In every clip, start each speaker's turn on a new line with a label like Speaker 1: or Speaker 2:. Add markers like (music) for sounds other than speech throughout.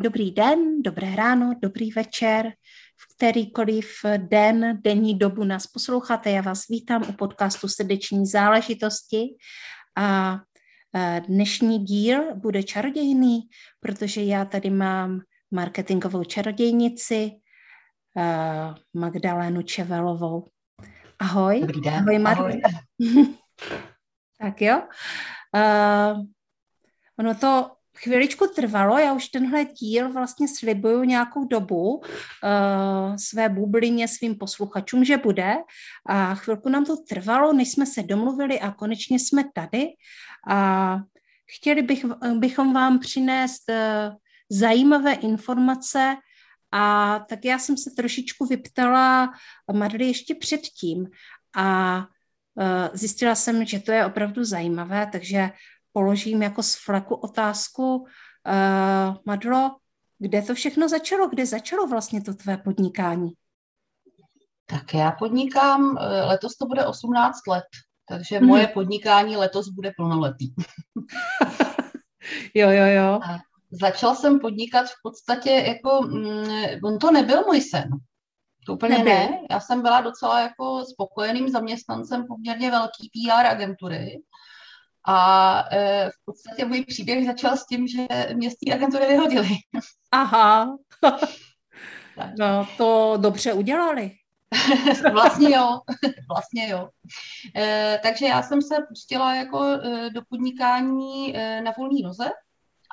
Speaker 1: Dobrý den, dobré ráno, dobrý večer, v kterýkoliv den, denní dobu nás posloucháte. Já vás vítám u podcastu Srdeční záležitosti a dnešní díl bude čarodějný, protože já tady mám marketingovou čarodějnici Magdalénu Čevelovou. Ahoj.
Speaker 2: Dobrý den.
Speaker 1: Ahoj,
Speaker 2: Ahoj. (laughs)
Speaker 1: tak jo. Uh, ono to chviličku trvalo, já už tenhle díl vlastně slibuju nějakou dobu uh, své bublině, svým posluchačům, že bude. A chvilku nám to trvalo, než jsme se domluvili a konečně jsme tady. A chtěli bych, bychom vám přinést uh, zajímavé informace. A tak já jsem se trošičku vyptala Marli ještě předtím. A uh, zjistila jsem, že to je opravdu zajímavé, takže položím jako z fleku otázku, uh, Madlo, kde to všechno začalo? Kde začalo vlastně to tvé podnikání?
Speaker 2: Tak já podnikám, eh, letos to bude 18 let, takže hmm. moje podnikání letos bude plnoletý. (laughs)
Speaker 1: jo, jo, jo.
Speaker 2: A začal jsem podnikat v podstatě jako, mm, on to nebyl můj sen. To úplně Nebyl. ne. Já jsem byla docela jako spokojeným zaměstnancem poměrně velký PR agentury. A e, v podstatě můj příběh začal s tím, že mě z té agentury vyhodili. (laughs)
Speaker 1: Aha. (laughs) no, to dobře udělali. (laughs)
Speaker 2: vlastně jo, vlastně jo. E, takže já jsem se pustila jako e, do podnikání e, na volný noze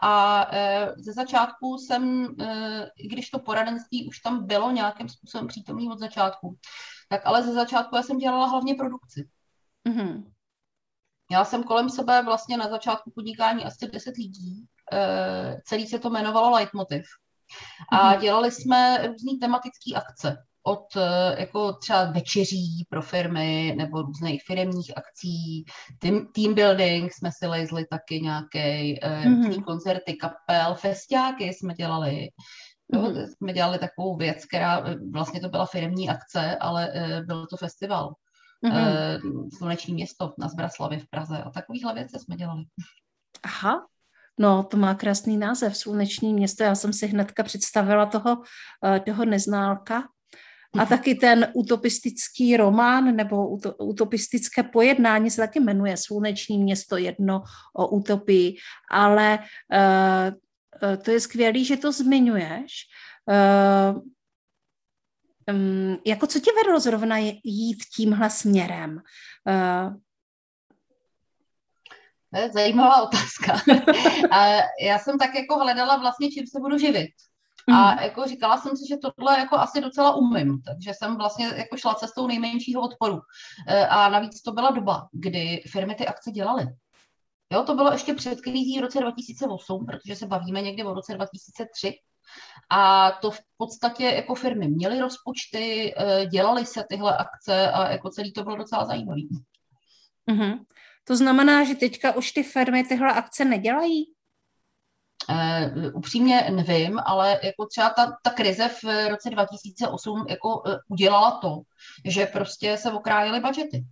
Speaker 2: a e, ze začátku jsem, e, i když to poradenství už tam bylo nějakým způsobem přítomný od začátku, tak ale ze začátku já jsem dělala hlavně produkci. Mm-hmm. Měla jsem kolem sebe vlastně na začátku podnikání asi 10 lidí. Eh, celý se to jmenovalo Leitmotiv. A mhm. dělali jsme různé tematické akce od eh, jako třeba večeří pro firmy nebo různých firmních akcí, team, team building jsme si lezli taky nějaké, mm-hmm. různý koncerty, kapel, festiáky jsme dělali. Mm-hmm. jsme dělali takovou věc, která vlastně to byla firmní akce, ale byl to festival mm-hmm. sluneční město na Zbraslavě v Praze a takovýhle věci jsme dělali.
Speaker 1: Aha, No, to má krásný název, Sluneční město. Já jsem si hnedka představila toho, eh, toho neználka. A mhm. taky ten utopistický román nebo utopistické pojednání se taky jmenuje Sluneční město jedno o utopii. Ale uh, to je skvělé, že to zmiňuješ. Uh, um, jako co tě vedlo zrovna jít tímhle směrem? Uh,
Speaker 2: to je zajímavá otázka. (laughs) a já jsem tak jako hledala vlastně, čím se budu živit. A mm. jako říkala jsem si, že tohle jako asi docela umím, takže jsem vlastně jako šla cestou nejmenšího odporu. E, a navíc to byla doba, kdy firmy ty akce dělaly. Jo, to bylo ještě před krizí v roce 2008, protože se bavíme někdy o roce 2003. A to v podstatě jako firmy měly rozpočty, eh, dělaly se tyhle akce a jako celý to bylo docela zajímavé.
Speaker 1: Mm-hmm. To znamená, že teďka už ty firmy tyhle akce nedělají?
Speaker 2: Uh, upřímně nevím, ale jako třeba ta, ta krize v roce 2008 jako uh, udělala to, že prostě se okrájely budžety.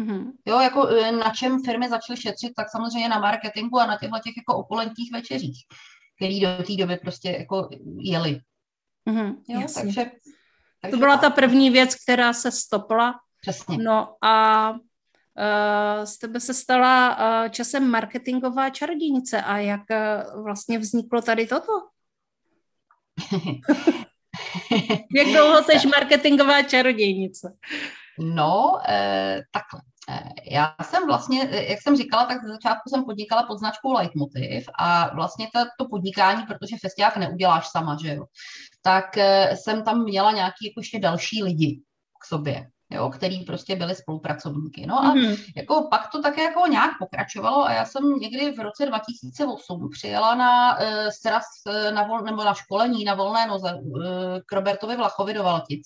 Speaker 2: Mm-hmm. Jo, jako na čem firmy začaly šetřit, tak samozřejmě na marketingu a na těchto těch jako opulentních večeřích který do té doby prostě jako jeli.
Speaker 1: Mm-hmm, jo, jasně. takže, takže... To byla ta první věc, která se stopla.
Speaker 2: Přesně.
Speaker 1: No a uh, z tebe se stala uh, časem marketingová čarodějnice a jak uh, vlastně vzniklo tady toto? (laughs) jak dlouho (laughs) jsi marketingová čarodějnice?
Speaker 2: No, eh, takhle. Eh, já jsem vlastně, eh, jak jsem říkala, tak ze začátku jsem podnikala pod značkou Leitmotiv a vlastně to, to podnikání, protože festiák neuděláš sama, že jo, tak eh, jsem tam měla nějaký jako ještě další lidi k sobě. jo, který prostě byli spolupracovníky. No a mm-hmm. jako pak to také jako nějak pokračovalo a já jsem někdy v roce 2008 přijela na uh, sraz uh, na vol, nebo na školení na volné noze uh, k Robertovi Vlachovi do Valtic.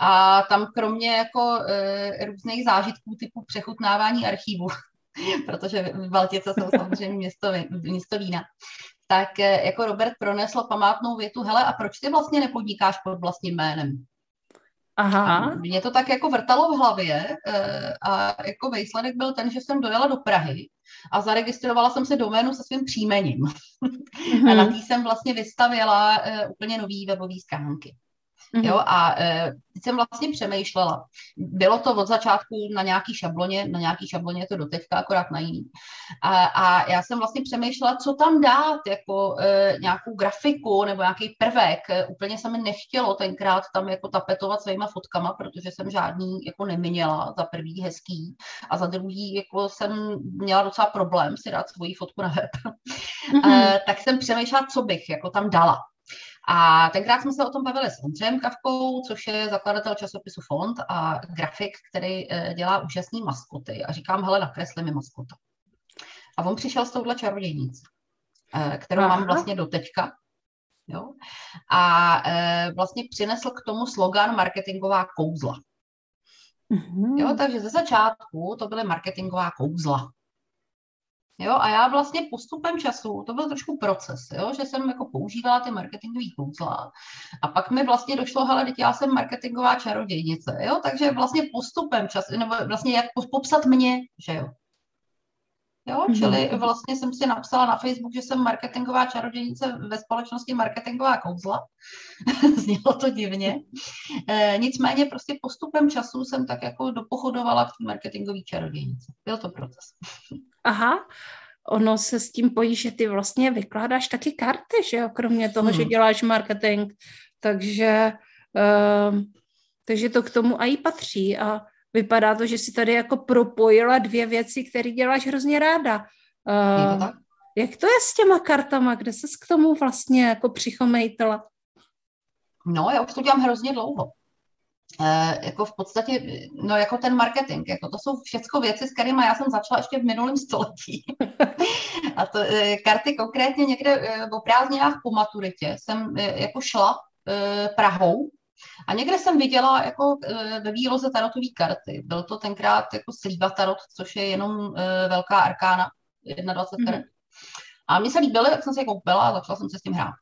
Speaker 2: A tam kromě jako uh, různých zážitků typu přechutnávání archívu, (laughs) protože Valtice jsou samozřejmě město, město vína, tak jako Robert pronesl památnou větu, hele, a proč ty vlastně nepodnikáš pod vlastním jménem? Aha. Mě to tak jako vrtalo v hlavě eh, a jako výsledek byl ten, že jsem dojela do Prahy a zaregistrovala jsem se doménu se svým příjmením. Mm-hmm. (laughs) A na tý jsem vlastně vystavila úplně nový webový stránky. Mm-hmm. Jo, a e, teď jsem vlastně přemýšlela. Bylo to od začátku na nějaký šabloně, na nějaký šabloně je to doteďka, akorát na jiný. A, a já jsem vlastně přemýšlela, co tam dát, jako e, nějakou grafiku nebo nějaký prvek. E, úplně se mi nechtělo tenkrát tam jako tapetovat svýma fotkama, protože jsem žádný jako neměla za prvý hezký a za druhý jako jsem měla docela problém si dát svoji fotku na web. Mm-hmm. E, tak jsem přemýšlela, co bych jako tam dala. A tenkrát jsme se o tom bavili s Ondřejem Kavkou, což je zakladatel časopisu Fond a grafik, který eh, dělá úžasný maskoty. A říkám, hele, nakresli mi maskota. A on přišel s touhle čarodějnicí, eh, kterou Aha. mám vlastně do teďka. Jo? A e, vlastně přinesl k tomu slogan marketingová kouzla. Mm-hmm. Jo, takže ze začátku to byly marketingová kouzla. Jo, a já vlastně postupem času, to byl trošku proces, jo, že jsem jako používala ty marketingové kouzla a pak mi vlastně došlo, hele, teď já jsem marketingová čarodějnice, jo, takže vlastně postupem času, nebo vlastně jak popsat mě, že jo. Jo, mhm. čili vlastně jsem si napsala na Facebook, že jsem marketingová čarodějnice ve společnosti marketingová kouzla. (laughs) Znělo to divně. E, nicméně prostě postupem času jsem tak jako dopochodovala k marketingové čarodějnici. Byl to proces.
Speaker 1: Aha, ono se s tím pojí, že ty vlastně vykládáš taky karty, že jo, kromě toho, hmm. že děláš marketing, takže, uh, takže to k tomu i patří a vypadá to, že si tady jako propojila dvě věci, které děláš hrozně ráda. Uh, jak to je s těma kartama? Kde ses k tomu vlastně jako přichomejtala?
Speaker 2: No, já už to dělám hrozně dlouho. E, jako v podstatě, no jako ten marketing, jako to jsou všechno věci, s kterými já jsem začala ještě v minulém století. (laughs) A to e, karty konkrétně někde e, o prázdninách po maturitě jsem e, jako šla e, Prahou a někde jsem viděla jako e, ve výloze tarotové karty. Byl to tenkrát jako slíba tarot, což je jenom e, velká arkána, 21 mm-hmm. karet. A mně se líbily, tak jsem si je koupila a začala jsem se s tím hrát.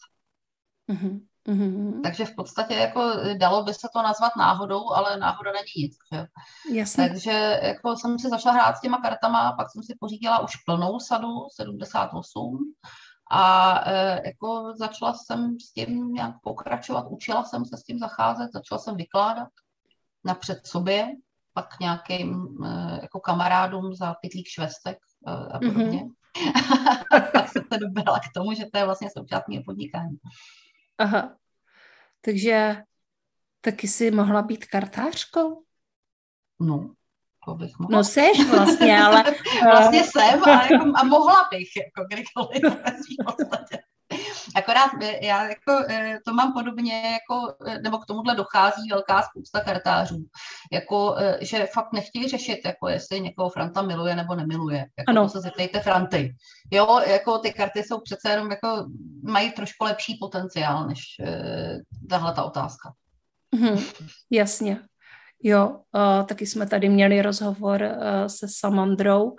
Speaker 2: Mm-hmm. Mm-hmm. Takže v podstatě jako dalo by se to nazvat náhodou, ale náhoda není nic. Že? Jasně. Takže jako jsem si začala hrát s těma kartama, pak jsem si pořídila už plnou sadu, 78, a e, jako začala jsem s tím nějak pokračovat, učila jsem se s tím zacházet, začala jsem vykládat napřed sobě, pak nějakým e, jako kamarádům za pytlík švestek e, a podobně. Mm-hmm. (laughs) pak jsem se dobrala k tomu, že to je vlastně součást mého podnikání.
Speaker 1: Aha. Takže taky si mohla být kartářkou?
Speaker 2: No, bych mohla.
Speaker 1: No seš vlastně, ale... (laughs)
Speaker 2: vlastně jsem a, jako, a mohla bych, jako kdykoliv (laughs) v podstatě. Akorát eh, já jako, eh, to mám podobně, jako, eh, nebo k tomuhle dochází velká spousta kartářů, jako, že fakt nechtějí řešit, jako jestli někoho Franta miluje nebo nemiluje. Jako ano. To se zeptejte Franty. Jo, jako ty karty jsou přece jenom, jako, mají trošku lepší potenciál, než uh, tahle ta otázka.
Speaker 1: Mhm, jasně. Jo, uh, taky jsme tady měli rozhovor uh, se Samandrou, uh,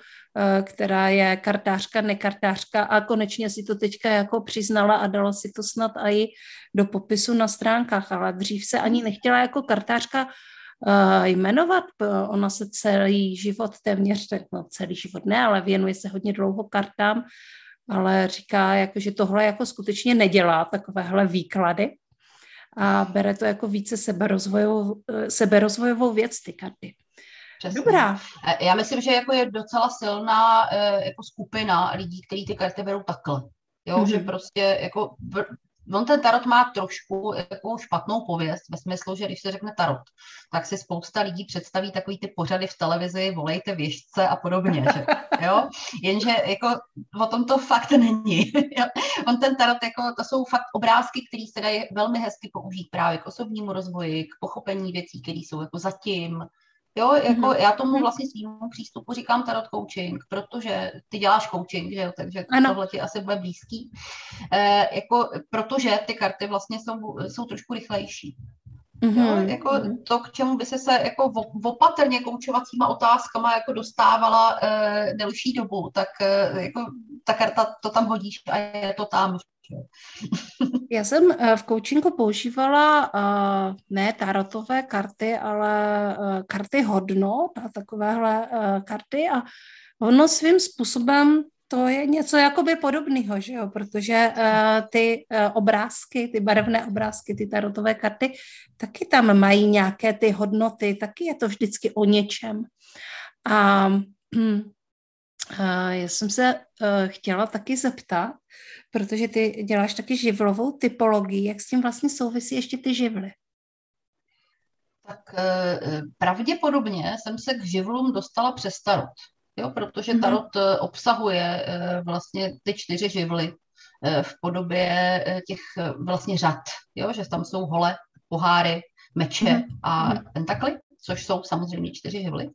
Speaker 1: která je kartářka, nekartářka a konečně si to teďka jako přiznala a dala si to snad i do popisu na stránkách, ale dřív se ani nechtěla jako kartářka jmenovat. Ona se celý život téměř, no celý život ne, ale věnuje se hodně dlouho kartám, ale říká, jako, že tohle jako skutečně nedělá, takovéhle výklady a bere to jako více seberozvojovou, seberozvojovou věc, ty karty. Přesně. Dobrá.
Speaker 2: E, já myslím, že jako je docela silná e, jako skupina lidí, kteří ty karty berou takhle. Jo, mm-hmm. že prostě jako on ten tarot má trošku jako špatnou pověst ve smyslu, že když se řekne tarot, tak si spousta lidí představí takový ty pořady v televizi, volejte věžce a podobně, že, (laughs) jo? Jenže jako o tom to fakt není. (laughs) on ten tarot, jako, to jsou fakt obrázky, které se dají velmi hezky použít právě k osobnímu rozvoji, k pochopení věcí, které jsou jako zatím, Jo, jako mm-hmm. já tomu mhm. vlastně svým přístupu říkám tarot coaching, protože ty děláš coaching, že jo, takže ano. tohle ti asi bude blízký. E, jako, protože ty karty vlastně jsou, jsou trošku rychlejší. Mm-hmm. Jo, mhm, jako mm-hmm. to, k čemu by se se jako opatrně koučovacíma otázkama jako dostávala e, delší dobu, tak e, jako ta karta to tam hodíš a je to tam. (laughs)
Speaker 1: Já jsem eh, v coachingu používala uh, ne tarotové karty, ale uh, karty hodnot a takovéhle karty a ono svým způsobem to je něco jakoby podobného, že jo, protože uh, ty uh, obrázky, ty barevné obrázky, ty tarotové karty, taky tam mají nějaké ty hodnoty, taky je to vždycky o něčem. A uh, já jsem se uh, chtěla taky zeptat, protože ty děláš taky živlovou typologii. Jak s tím vlastně souvisí ještě ty živly?
Speaker 2: Tak eh, pravděpodobně jsem se k živlům dostala přes tarot, jo, protože mhm. tarot mm-hmm. obsahuje eh, vlastně ty čtyři živly v podobě těch vlastně řad, jo, že tam jsou hole, poháry, meče mm-hmm. a mhm. pentakly, což jsou samozřejmě čtyři živly.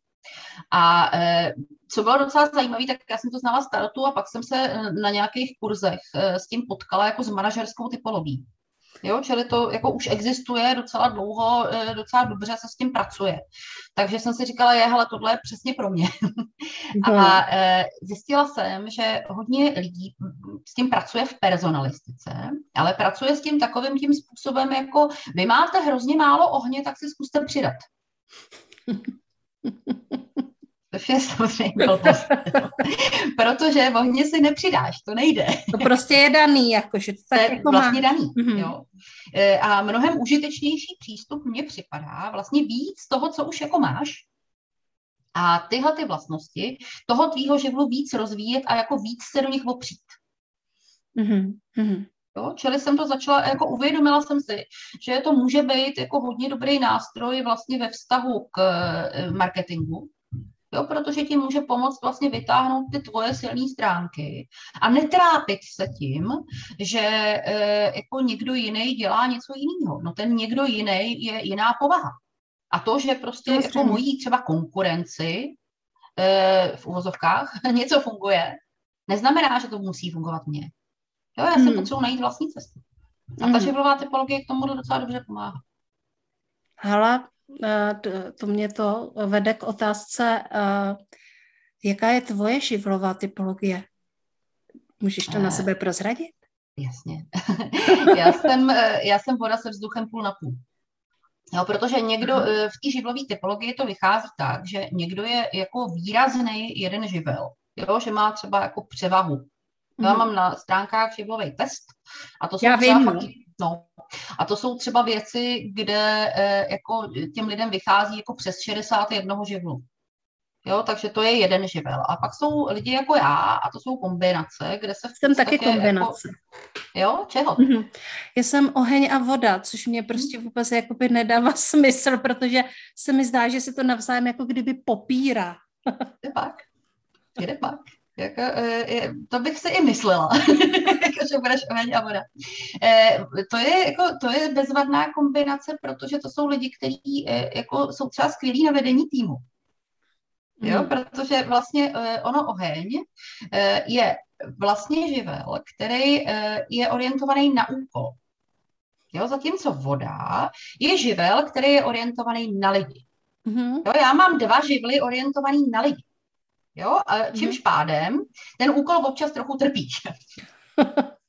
Speaker 2: A e, co bylo docela zajímavé, tak já jsem to znala z tarotu a pak jsem se e, na nějakých kurzech e, s tím potkala jako s manažerskou typologií. Jo, čili to jako už existuje docela dlouho, docela dobře se s tím pracuje. Takže jsem si říkala, je, hele, tohle je přesně pro mě. (laughs) a zjistila jsem, že hodně lidí s tím pracuje v personalistice, ale pracuje s tím takovým tím způsobem, jako vy máte hrozně málo ohně, tak si zkuste přidat. (laughs) Což je samozřejmě blbost. Protože v ohně si nepřidáš, to nejde.
Speaker 1: To prostě je daný, jakože to tak
Speaker 2: je jako vlastně má. daný, mm-hmm. jo. E, a mnohem užitečnější přístup mně připadá vlastně víc toho, co už jako máš, a tyhle ty vlastnosti toho tvýho živlu víc rozvíjet a jako víc se do nich opřít. Mm-hmm. Jo? Čili jsem to začala, jako uvědomila jsem si, že to může být jako hodně dobrý nástroj vlastně ve vztahu k eh, marketingu, jo? protože ti může pomoct vlastně vytáhnout ty tvoje silné stránky a netrápit se tím, že e, jako někdo jiný dělá něco jiného. No ten někdo jiný je jiná povaha. A to, že prostě to jako mojí třeba konkurenci e, v uvozovkách (laughs) něco funguje, neznamená, že to musí fungovat mně. Jo, já si hmm. potřebuji najít vlastní cestu. A ta živlová hmm. typologie k tomu docela dobře pomáhá.
Speaker 1: Hala, eh, to mě to vede k otázce, eh, jaká je tvoje živlová typologie? Můžeš to na eh, sebe prozradit?
Speaker 2: Jasně. (laughs) já, jsem, já jsem voda se vzduchem půl na půl. Jo, protože někdo v té živlové typologii to vychází tak, že někdo je jako výrazný jeden živel, jo, že má třeba jako převahu Já mám na stránkách živlový test a to jsou Já třeba vím, fakt, no. A to jsou třeba věci, kde eh, jako těm lidem vychází jako přes 61 živlu. Jo, takže to je jeden živel. A pak jsou lidi jako já, a to jsou kombinace, kde se...
Speaker 1: Jsem taky kombinace.
Speaker 2: Jako, jo, čeho?
Speaker 1: Mm-hmm. Já jsem oheň a voda, což mě prostě vůbec jakoby nedává (laughs) smysl, protože se mi zdá, že se to navzájem jako kdyby popírá.
Speaker 2: Je pak. Je pak. Jako, je, to bych si i myslela, (laughs) jako, že budeš oheň a voda. E, to, je, jako, to je bezvadná kombinace, protože to jsou lidi, kteří e, jako, jsou třeba skvělí na vedení týmu. Jo, hmm. protože vlastně e, ono oheň e, je vlastně živel, který e, je orientovaný na úkol. Jo, zatímco voda je živel, který je orientovaný na lidi. Mm-hmm. Jo, já mám dva živly orientovaný na lidi. Jo? A čímž mm-hmm. pádem ten úkol občas trochu trpí. (laughs)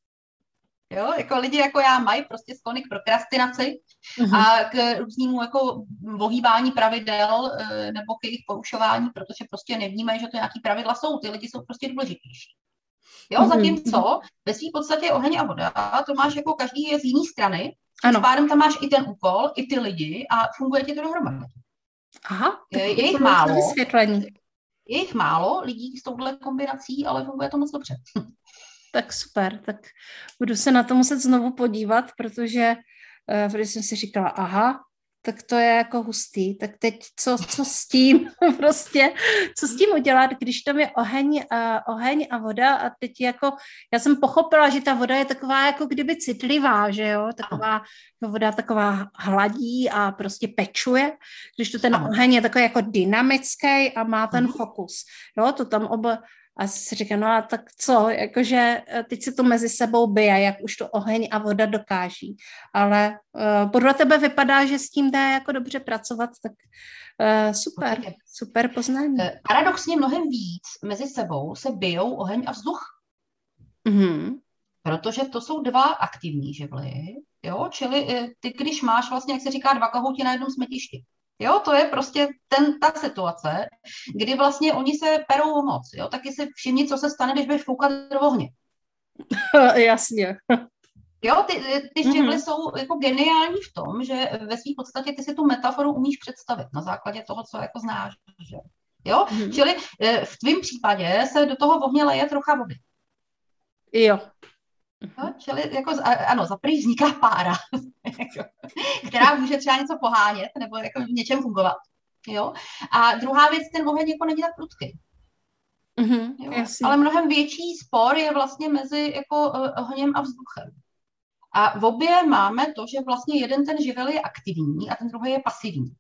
Speaker 2: Jo, jako lidi jako já mají prostě sklony k prokrastinaci mm-hmm. a k různému jako vohýbání pravidel e, nebo k jejich porušování, protože prostě nevnímají, že to nějaký pravidla jsou. Ty lidi jsou prostě důležitější. Jo, mm-hmm. zatímco ve své podstatě oheň a voda, to máš jako každý je z jiné strany, tím pádem tam máš i ten úkol, i ty lidi a funguje ti to dohromady.
Speaker 1: Aha,
Speaker 2: je, je jich málo. Vysvětlení. Je jich málo lidí s touhle kombinací, ale funguje to moc dobře. (laughs)
Speaker 1: tak super, tak budu se na to muset znovu podívat, protože uh, protože jsem si říkala, aha, tak to je jako hustý. Tak teď co, co s tím (laughs) prostě, co s tím udělat, když tam je oheň a, oheň a voda a teď jako, já jsem pochopila, že ta voda je taková jako kdyby citlivá, že jo, taková voda taková hladí a prostě pečuje, když to ten oheň je takový jako dynamický a má ten mhm. fokus. Jo, to tam oba, a si říkám, no a tak co, jakože eh, teď se to mezi sebou bije, jak už to oheň a voda dokáží. Ale uh, podle tebe vypadá, že s tím dá jako dobře pracovat, tak uh, super, super poznání.
Speaker 2: Paradoxně mnohem víc mezi sebou se bijou oheň a vzduch. Mm-hmm. Protože to jsou dva aktivní živly, jo, čili ty, když máš vlastně, jak se říká, dva kohouti na jednom smetišti, Jo, to je prostě ten, ta situace, kdy vlastně oni se perou o moc. Jo? Taky si všimni, co se stane, když budeš foukat do ohně. (laughs)
Speaker 1: Jasně.
Speaker 2: Jo, ty, ty štěvly mm-hmm. jsou jako geniální v tom, že ve své podstatě ty si tu metaforu umíš představit na základě toho, co jako znáš. Že? Jo, mm-hmm. čili eh, v tvém případě se do toho ohně leje trocha vody.
Speaker 1: Jo.
Speaker 2: No, čili jako, ano, za první vzniká pára, (laughs) jako, která může třeba něco pohánět nebo jako v něčem fungovat. Jo? A druhá věc, ten oheň jako není tak prudký. Mm-hmm, jo? Ale mnohem větší spor je vlastně mezi jako uh, ohněm a vzduchem. A v obě máme to, že vlastně jeden ten živel je aktivní a ten druhý je pasivní.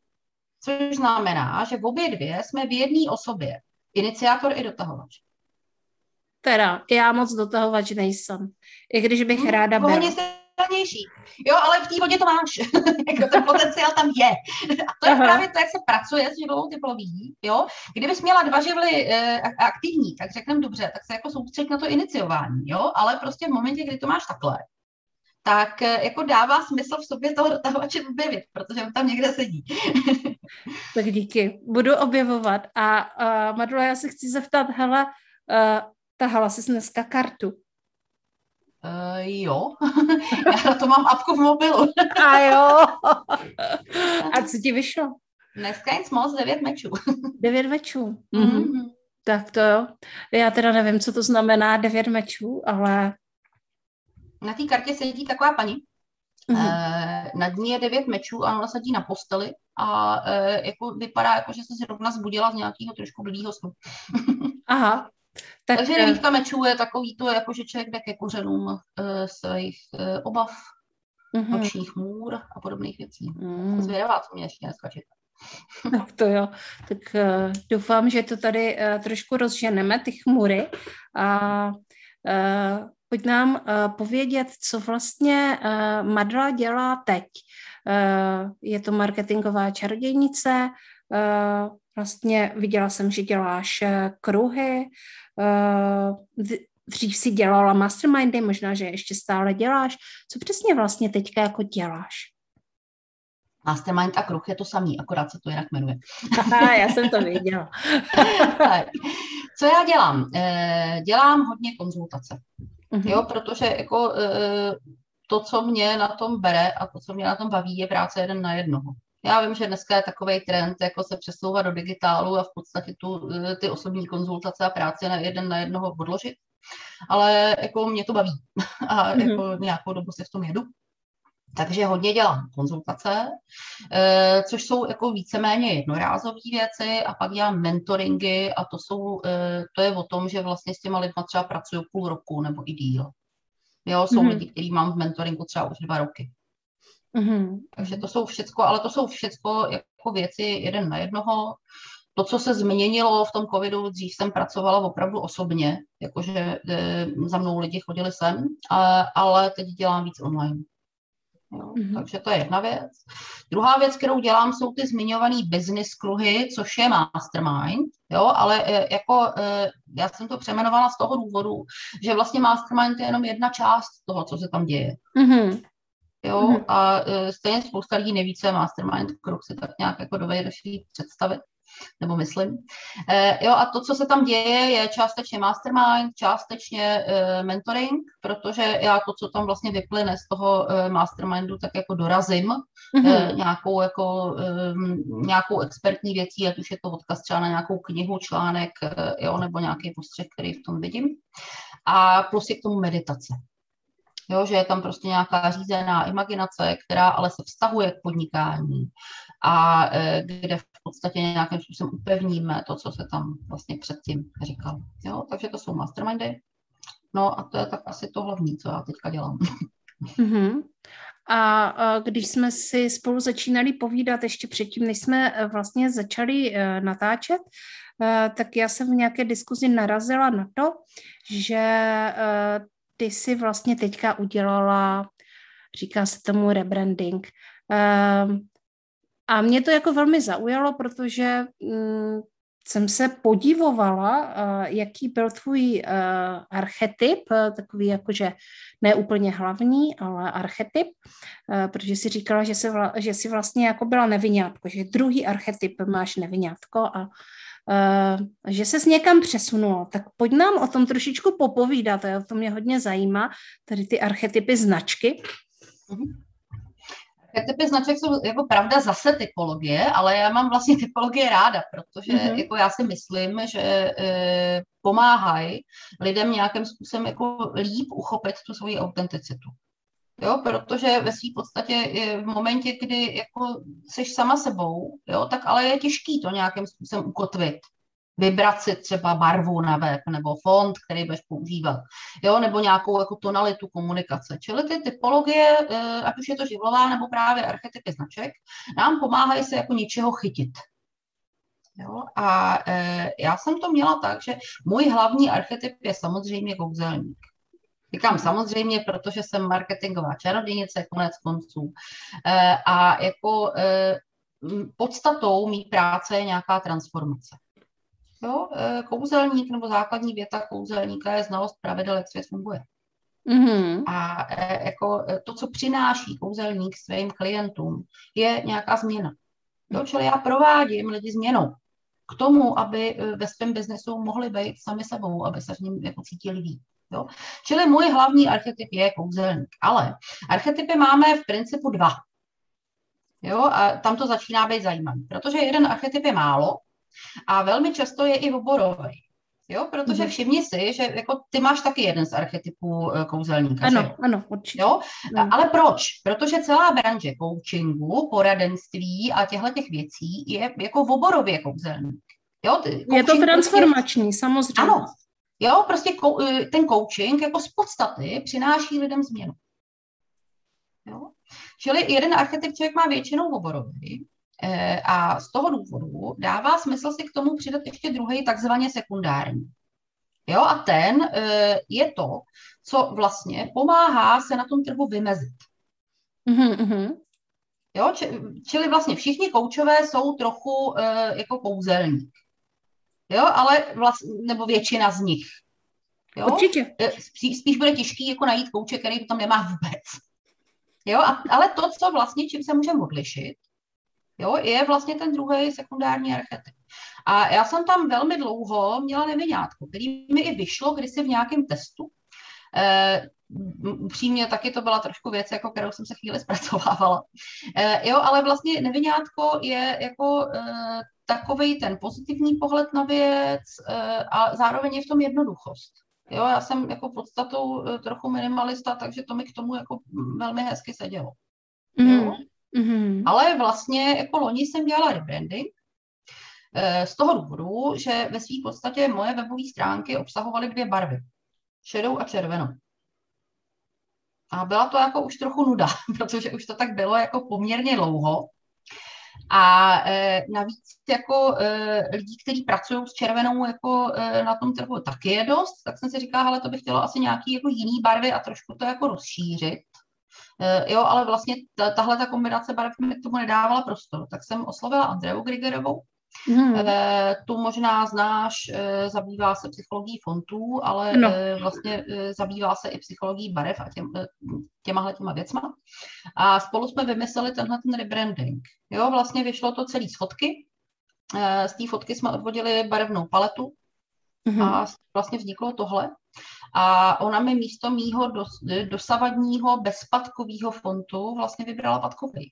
Speaker 2: Což znamená, že v obě dvě jsme v jedné osobě. Iniciátor i dotahovač.
Speaker 1: Teda, já moc dotahovač nejsem. I když bych hmm, ráda byla.
Speaker 2: Hodně silnější. Jo, ale v té vodě to máš. (laughs) jako ten potenciál tam je. (laughs) A to je Aha. právě to, jak se pracuje s živlovou teploví. Jo? Kdybys měla dva živly e, aktivní, tak řekneme dobře, tak se jako soustřed na to iniciování. Jo? Ale prostě v momentě, kdy to máš takhle, tak e, jako dává smysl v sobě toho dotahovače objevit, protože on tam někde sedí. (laughs)
Speaker 1: tak díky. Budu objevovat. A uh, Madula, já se chci zeptat, hele, uh, Tahala jsi dneska kartu?
Speaker 2: Uh, jo, (laughs) já na to mám apku v mobilu.
Speaker 1: A jo. (laughs) A co ti vyšlo?
Speaker 2: Dneska nic moc, devět mečů. (laughs)
Speaker 1: Devět mečů. Mm-hmm. Tak to jo. Já teda nevím, co to znamená devět mečů, ale...
Speaker 2: Na té kartě sedí taková paní. Mm-hmm. Uh, nad ní je devět mečů a ona sedí na posteli a uh, jako vypadá, jako že se zrovna zbudila z nějakého trošku blbýho snu.
Speaker 1: Aha,
Speaker 2: tak, Takže eh, devítka mečů je takový to, jako že člověk jde ke kořenům uh, svých uh, obav, uh-huh. nočních můr a podobných věcí. Uh-huh. Zvědavá, co mě ještě dneska čeká. (laughs)
Speaker 1: Tak to jo. Tak uh, doufám, že to tady uh, trošku rozženeme, ty chmury. A uh, pojď nám uh, povědět, co vlastně uh, Madla dělá teď. Uh, je to marketingová čarodějnice, uh, vlastně viděla jsem, že děláš uh, kruhy, Uh, dřív si dělala mastermindy, možná, že ještě stále děláš. Co přesně vlastně teďka jako děláš?
Speaker 2: Mastermind a kruh je to samý, akorát se to jinak jmenuje.
Speaker 1: Aha, já jsem to věděla. (laughs)
Speaker 2: Co já dělám? Eh, dělám hodně konzultace. Uh-huh. Jo, protože jako eh, to, co mě na tom bere a to, co mě na tom baví, je práce jeden na jednoho. Já vím, že dneska je takový trend, jako se přesouvat do digitálu a v podstatě tu, eh, ty osobní konzultace a práce na jeden na jednoho odložit. Ale jako mě to baví (laughs) a mm-hmm. jako nějakou dobu se v tom jedu. Takže hodně dělám konzultace, eh, což jsou jako víceméně jednorázové věci a pak dělám mentoringy a to, jsou, eh, to je o tom, že vlastně s těma lidma třeba pracuju půl roku nebo i díl. Jo, jsou mm-hmm. lidi, kteří mám v mentoringu třeba už dva roky. Mm-hmm. Takže to jsou všecko, ale to jsou všecko jako věci jeden na jednoho. To, co se změnilo v tom covidu, dřív jsem pracovala opravdu osobně, jakože e, za mnou lidi chodili sem, a, ale teď dělám víc online. Jo, mm-hmm. Takže to je jedna věc. Druhá věc, kterou dělám, jsou ty zmiňované business kruhy, což je mastermind, jo, ale e, jako e, já jsem to přemenovala z toho důvodu, že vlastně mastermind je jenom jedna část toho, co se tam děje. Mm-hmm. Jo, mm-hmm. a e, stejně spousta lidí neví, co je mastermind, kruh si tak nějak jako dovedeš představit, nebo myslím. E, jo, a to, co se tam děje, je částečně mastermind, částečně e, mentoring, protože já to, co tam vlastně vyplyne z toho e, mastermindu, tak jako dorazím mm-hmm. e, nějakou, jako, e, nějakou expertní věcí, ať už je to odkaz třeba na nějakou knihu, článek, e, jo, nebo nějaký postřeh, který v tom vidím. a plus je k tomu meditace. Jo, že je tam prostě nějaká řízená imaginace, která ale se vztahuje k podnikání a e, kde v podstatě nějakým způsobem upevníme to, co se tam vlastně předtím říkal. Jo, takže to jsou mastermindy. No a to je tak asi to hlavní, co já teďka dělám.
Speaker 1: Mm-hmm. A když jsme si spolu začínali povídat ještě předtím, než jsme e, vlastně začali e, natáčet, e, tak já jsem v nějaké diskuzi narazila na to, že ty si vlastně teďka udělala, říká se tomu rebranding. A mě to jako velmi zaujalo, protože mm, jsem se podivovala, jaký byl tvůj archetyp, takový jakože ne úplně hlavní, ale archetyp, protože si říkala, že, vla, že jsi vlastně jako byla nevinátko, že druhý archetyp máš nevinátko a že se s někam přesunulo. Tak pojď nám o tom trošičku popovídat, to mě hodně zajímá, tady ty archetypy značky. Mm-hmm.
Speaker 2: Typy značek jsou jako pravda zase typologie, ale já mám vlastně (laughs) typologie ráda, protože mm-hmm. jako já si myslím, že e, pomáhají lidem nějakým způsobem jako líp uchopit tu svoji autenticitu. Jo, protože ve své podstatě v momentě, kdy jako jsi sama sebou, jo, tak ale je těžký to nějakým způsobem ukotvit vybrat si třeba barvu na web nebo font, který budeš používat, jo, nebo nějakou jako tonalitu komunikace. Čili ty typologie, eh, ať už je to živlová nebo právě archetypy značek, nám pomáhají se jako něčeho chytit. Jo? A e, já jsem to měla tak, že můj hlavní archetyp je samozřejmě kouzelník. Říkám samozřejmě, protože jsem marketingová čarodějnice, konec konců. E, a jako e, podstatou mý práce je nějaká transformace. Jo? E, kouzelník nebo základní věta kouzelníka je znalost pravidel, jak svět funguje. Mm-hmm. A e, jako to, co přináší kouzelník svým klientům, je nějaká změna. Jo? Čili já provádím lidi změnou k tomu, aby ve svém biznesu mohli být sami sebou, aby se v něm jako cítili líp. Jo? Čili můj hlavní archetyp je kouzelník. Ale archetypy máme v principu dva. Jo? A tam to začíná být zajímavý, protože jeden archetyp je málo, a velmi často je i oborový. Jo, protože mhm. všimni si, že jako ty máš taky jeden z archetypů eh, kouzelníka.
Speaker 1: Ano, že? ano, určitě.
Speaker 2: Jo? Mm. Ale proč? Protože celá branže coachingu, poradenství a těchto těch věcí je jako oborově kouzelník. Jo?
Speaker 1: Je to transformační, prostě, samozřejmě.
Speaker 2: Ano. Jo, prostě eh, ten coaching jako z podstaty přináší lidem změnu. Jo? Čili jeden archetyp člověk má většinou oborový, Eh, a z toho důvodu dává smysl si k tomu přidat ještě druhý, takzvaně sekundární. Jo, a ten eh, je to, co vlastně pomáhá se na tom trhu vymezit. Mm-hmm. Jo, čili vlastně všichni koučové jsou trochu jako kouzelník. Jo, ale vlastně, nebo většina z nich.
Speaker 1: Jo? Určitě.
Speaker 2: Spíš, spíš bude těžký jako najít kouče, který to tam nemá vůbec. Jo, a, ale to, co vlastně, čím se můžeme odlišit, jo, je vlastně ten druhý sekundární archetyp. A já jsem tam velmi dlouho měla nevinátko, který mi i vyšlo kdysi v nějakém testu. E, upřímně taky to byla trošku věc, jako kterou jsem se chvíli (laughs) zpracovávala. E, jo, ale vlastně nevinátko je jako e, takový ten pozitivní pohled na věc e, a zároveň je v tom jednoduchost. Jo, já jsem jako podstatou trochu minimalista, takže to mi k tomu jako velmi hezky sedělo. Mm. Jo? Mm-hmm. Ale vlastně jako loni jsem dělala rebranding eh, z toho důvodu, že ve své podstatě moje webové stránky obsahovaly dvě barvy. Šedou a červenou. A byla to jako už trochu nuda, (laughs) protože už to tak bylo jako poměrně dlouho. A e, navíc jako e, lidí, kteří pracují s červenou jako e, na tom trhu taky je dost, tak jsem si říkala, ale to bych chtěla asi nějaký jako jiný barvy a trošku to jako rozšířit. Jo, ale vlastně tahle ta kombinace barev mi k tomu nedávala prostor. Tak jsem oslovila Andreu Grigerovou, Hmm. Tu možná znáš, eh, zabývá se psychologií fontů, ale no. vlastně zabývá se i psychologií barev a těm, těmahle těma věcma. A spolu jsme vymysleli tenhle ten rebranding. Jo, vlastně vyšlo to celý z fotky. Z té fotky jsme odvodili barevnou paletu hmm. a vlastně vzniklo tohle. A ona mi místo mýho dos, dosavadního bezpadkového fontu vlastně vybrala padkový.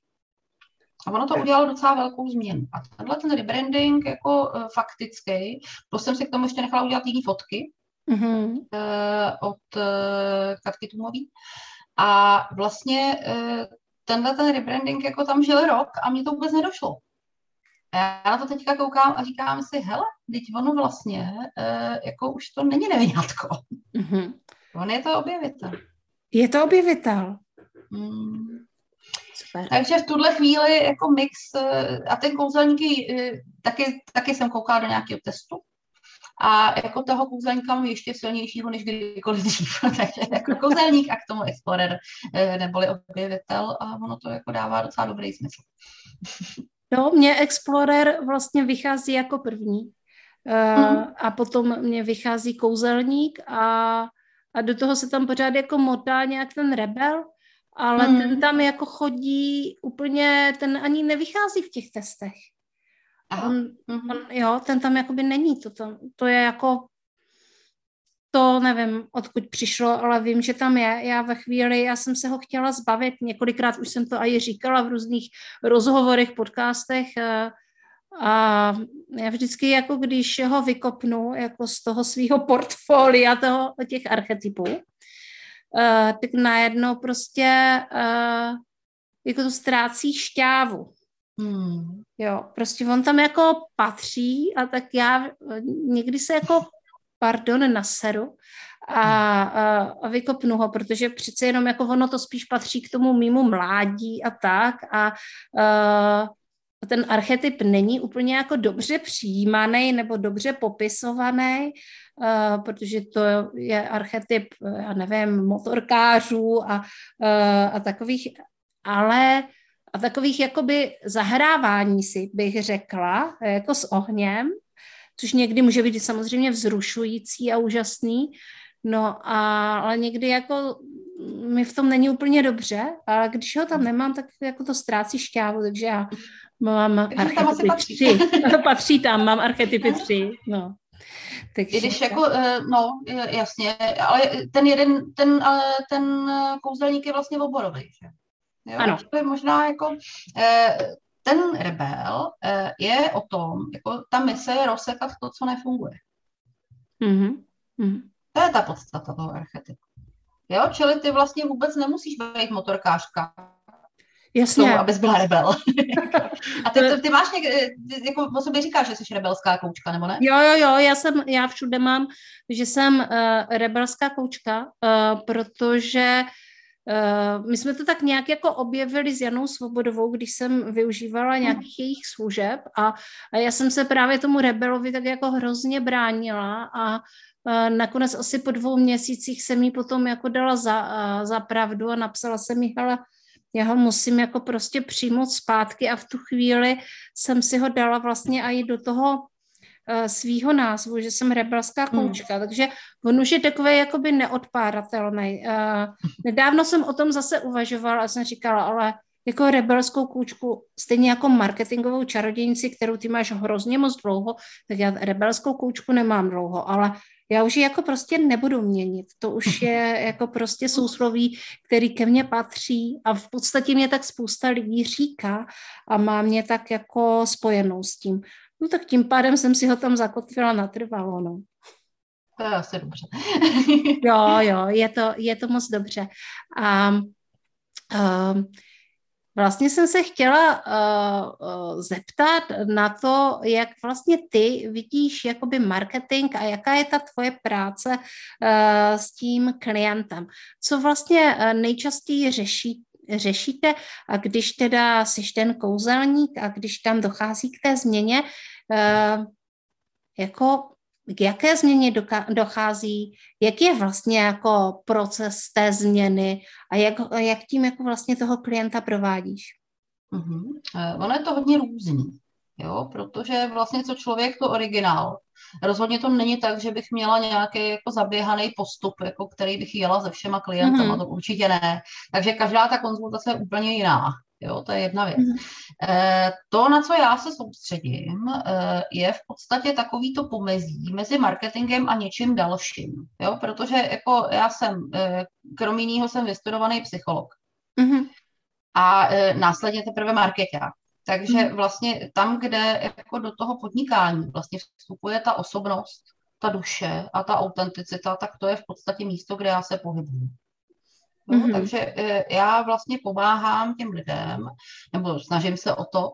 Speaker 2: A ono to udělalo docela velkou změnu. A tenhle ten rebranding jako uh, faktický, to jsem si k tomu ještě nechala udělat jiné fotky, mm-hmm. od Katky Tumový. A vlastně tenhle ten rebranding jako tam žil rok a mě to vůbec nedošlo. A já na to teďka koukám a říkám si, hele, teď ono vlastně, jako už to není nevinátko. Mm-hmm. On je to objevitel.
Speaker 1: Je to objevitel.
Speaker 2: Hmm. Super. Takže v tuhle chvíli jako mix eh, a ten kouzelníky, eh, taky, taky jsem koukala do nějakého testu a jako toho kouzelníka mám ještě silnějšího než kdykoliv dřív. (laughs) Takže jako kouzelník a k tomu Explorer eh, neboli objevitel a ono to jako dává docela dobrý smysl.
Speaker 1: No, mě Explorer vlastně vychází jako první. Mm-hmm. A potom mě vychází kouzelník a a do toho se tam pořád jako motá nějak ten rebel, ale mm. ten tam jako chodí úplně, ten ani nevychází v těch testech. Aha. On, mm-hmm. on, jo, ten tam jakoby není, to, to, to je jako, to nevím, odkud přišlo, ale vím, že tam je. Já ve chvíli, já jsem se ho chtěla zbavit, několikrát už jsem to i říkala v různých rozhovorech, podcastech, uh, a já vždycky, jako když ho vykopnu jako z toho svého portfolia toho, těch archetypů, uh, tak najednou prostě uh, jako to ztrácí šťávu. Hmm. Jo, prostě on tam jako patří a tak já někdy se jako, pardon, naseru a, a, a vykopnu ho, protože přece jenom jako ono to spíš patří k tomu mýmu mládí a tak a uh, ten archetyp není úplně jako dobře přijímaný nebo dobře popisovaný, uh, protože to je archetyp, já nevím, motorkářů a, uh, a takových, ale a takových jakoby zahrávání si, bych řekla, jako s ohněm, což někdy může být samozřejmě vzrušující a úžasný, no a, ale někdy jako mi v tom není úplně dobře, ale když ho tam nemám, tak jako to ztrácí šťávu, takže já Mám archetypy patří. tři. (laughs) patří tam, mám archetypy tři. No.
Speaker 2: Takže, když jako, eh, no, jasně, ale ten jeden, ten, ten kouzelník je vlastně oborový, že? Jo? Ano. je možná jako, eh, ten rebel eh, je o tom, jako ta mise je rozsekat to, co nefunguje. Mm-hmm. Mm-hmm. To je ta podstata toho archetypu. Jo, čili ty vlastně vůbec nemusíš být motorkářka,
Speaker 1: Jasně. Tomu,
Speaker 2: abys byla rebel. (laughs) a ty, ty, ty máš někde, jako o sobě říkáš, že jsi rebelská koučka, nebo ne?
Speaker 1: Jo, jo, jo, já jsem, já všude mám, že jsem uh, rebelská koučka, uh, protože Uh, my jsme to tak nějak jako objevili s Janou Svobodovou, když jsem využívala hmm. nějakých hmm. jejich služeb a, a já jsem se právě tomu rebelovi tak jako hrozně bránila a nakonec asi po dvou měsících jsem jí potom jako dala za, za pravdu a napsala jsem jí, hele, já ho musím jako prostě přijmout zpátky a v tu chvíli jsem si ho dala vlastně i do toho uh, svýho názvu, že jsem rebelská hmm. koučka, hmm. takže on už je takový jakoby neodpáratelný. Uh, nedávno jsem o tom zase uvažovala a jsem říkala, ale jako rebelskou koučku, stejně jako marketingovou čarodějnici, kterou ty máš hrozně moc dlouho, tak já rebelskou koučku nemám dlouho, ale já už ji jako prostě nebudu měnit. To už (laughs) je jako prostě sousloví, který ke mně patří a v podstatě mě tak spousta lidí říká a má mě tak jako spojenou s tím. No tak tím pádem jsem si ho tam zakotvila natrvalo, no.
Speaker 2: To je asi dobře.
Speaker 1: jo, (laughs) jo, je to, je to moc dobře. A um, Vlastně jsem se chtěla uh, zeptat na to, jak vlastně ty vidíš jakoby marketing a jaká je ta tvoje práce uh, s tím klientem. Co vlastně nejčastěji řeší, řešíte a když teda jsi ten kouzelník a když tam dochází k té změně, uh, jako k jaké změně dochází, jak je vlastně jako proces té změny a jak, jak tím jako vlastně toho klienta provádíš?
Speaker 2: Mm-hmm. Ono je to hodně různý, jo, protože vlastně co člověk, to originál. Rozhodně to není tak, že bych měla nějaký jako zaběhaný postup, jako který bych jela se všema klientama, mm-hmm. to určitě ne. Takže každá ta konzultace je úplně jiná. Jo, to je jedna věc. Mm. E, to, na co já se soustředím, e, je v podstatě takový to pomezí mezi marketingem a něčím dalším. Jo, protože jako já jsem, e, krom jiného jsem vystudovaný psycholog. Mm. A e, následně teprve marketák. Takže mm. vlastně tam, kde jako do toho podnikání vlastně vstupuje ta osobnost, ta duše a ta autenticita, tak to je v podstatě místo, kde já se pohybuji. No, mm-hmm. Takže e, já vlastně pomáhám těm lidem, nebo snažím se o to,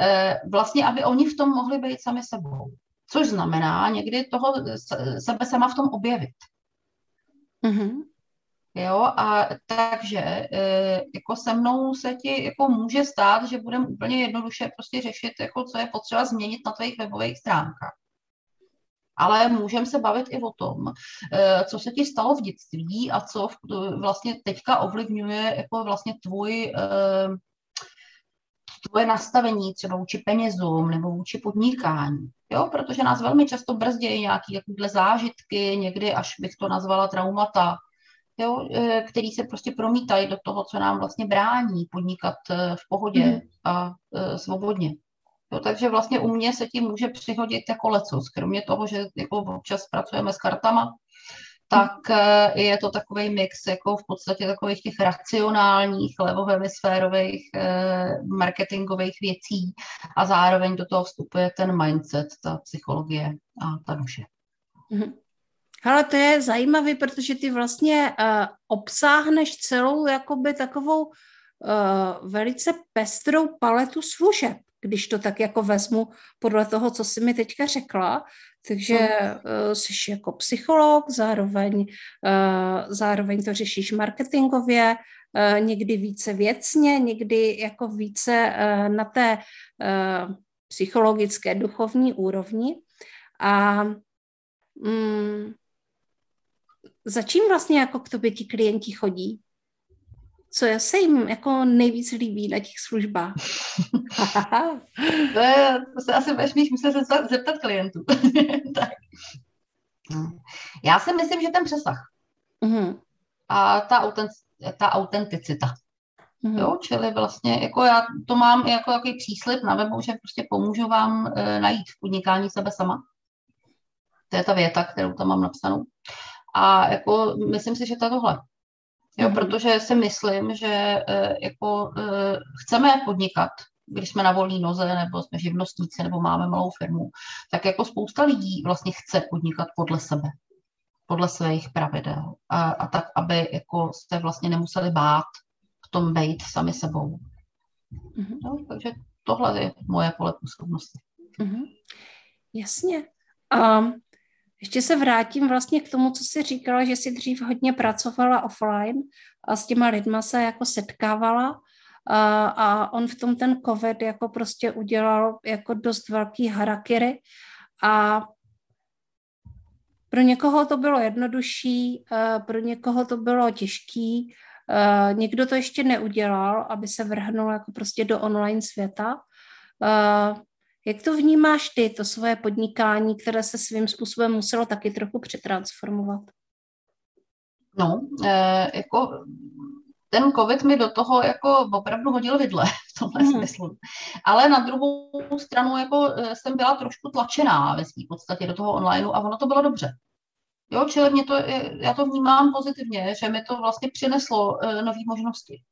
Speaker 2: e, vlastně, aby oni v tom mohli být sami sebou. Což znamená někdy toho sebe sama v tom objevit. Mm-hmm. Jo, a takže e, jako se mnou se ti jako může stát, že budeme úplně jednoduše prostě řešit, jako co je potřeba změnit na tvých webových stránkách. Ale můžeme se bavit i o tom, e, co se ti stalo v dětství a co vlastně teďka ovlivňuje jako vlastně tvůj, e, tvoje nastavení třeba vůči penězům nebo vůči podnikání. Jo, protože nás velmi často brzdí nějaké takovéhle zážitky, někdy až bych to nazvala traumata, jo, který se prostě promítají do toho, co nám vlastně brání podnikat v pohodě mm. a svobodně. Jo, takže vlastně u mě se tím může přihodit jako lecos, kromě toho, že jako občas pracujeme s kartama, tak je to takový mix jako v podstatě takových těch racionálních levohemisférových marketingových věcí a zároveň do toho vstupuje ten mindset, ta psychologie a ta duše. Mm-hmm.
Speaker 1: Ale to je zajímavé, protože ty vlastně uh, obsáhneš celou jakoby takovou uh, velice pestrou paletu služeb, když to tak jako vezmu podle toho, co jsi mi teďka řekla. Takže uh, jsi jako psycholog, zároveň, uh, zároveň to řešíš marketingově, uh, někdy více věcně, někdy jako více uh, na té uh, psychologické, duchovní úrovni. A mm, za čím vlastně jako k tobě ti klienti chodí? Co se jim jako nejvíc líbí na těch službách?
Speaker 2: to, je, to se asi budeš mít muset zeptat, zeptat klientů. (laughs) tak. Já si myslím, že ten přesah. Mm-hmm. A ta, autent, ta autenticita. Mm-hmm. Jo, čili vlastně jako já to mám jako takový příslip na webu, že prostě pomůžu vám e, najít v podnikání sebe sama. To je ta věta, kterou tam mám napsanou. A jako myslím si, že to je tohle. Jo, mm-hmm. protože si myslím, že e, jako e, chceme podnikat, když jsme na volné noze, nebo jsme živnostníci, nebo máme malou firmu, tak jako spousta lidí vlastně chce podnikat podle sebe, podle svých pravidel. A, a tak, aby jako jste vlastně nemuseli bát v tom být sami sebou. Mm-hmm. No, takže tohle je moje pole působnosti. Mm-hmm.
Speaker 1: Jasně. Um, ještě se vrátím vlastně k tomu, co jsi říkala, že jsi dřív hodně pracovala offline a s těma lidma se jako setkávala. A, a on v tom ten covid jako prostě udělal jako dost velký harakiry. A pro někoho to bylo jednodušší, pro někoho to bylo těžký, někdo to ještě neudělal, aby se vrhnul jako prostě do online světa. Jak to vnímáš ty, to svoje podnikání, které se svým způsobem muselo taky trochu přetransformovat?
Speaker 2: No, e, jako ten covid mi do toho jako opravdu hodil vidle (laughs) v tomhle mm. smyslu. Ale na druhou stranu jako eh, jsem byla trošku tlačená ve svým podstatě do toho onlineu a ono to bylo dobře. Jo, čili mě to, já to vnímám pozitivně, že mi to vlastně přineslo uh, nové možnosti.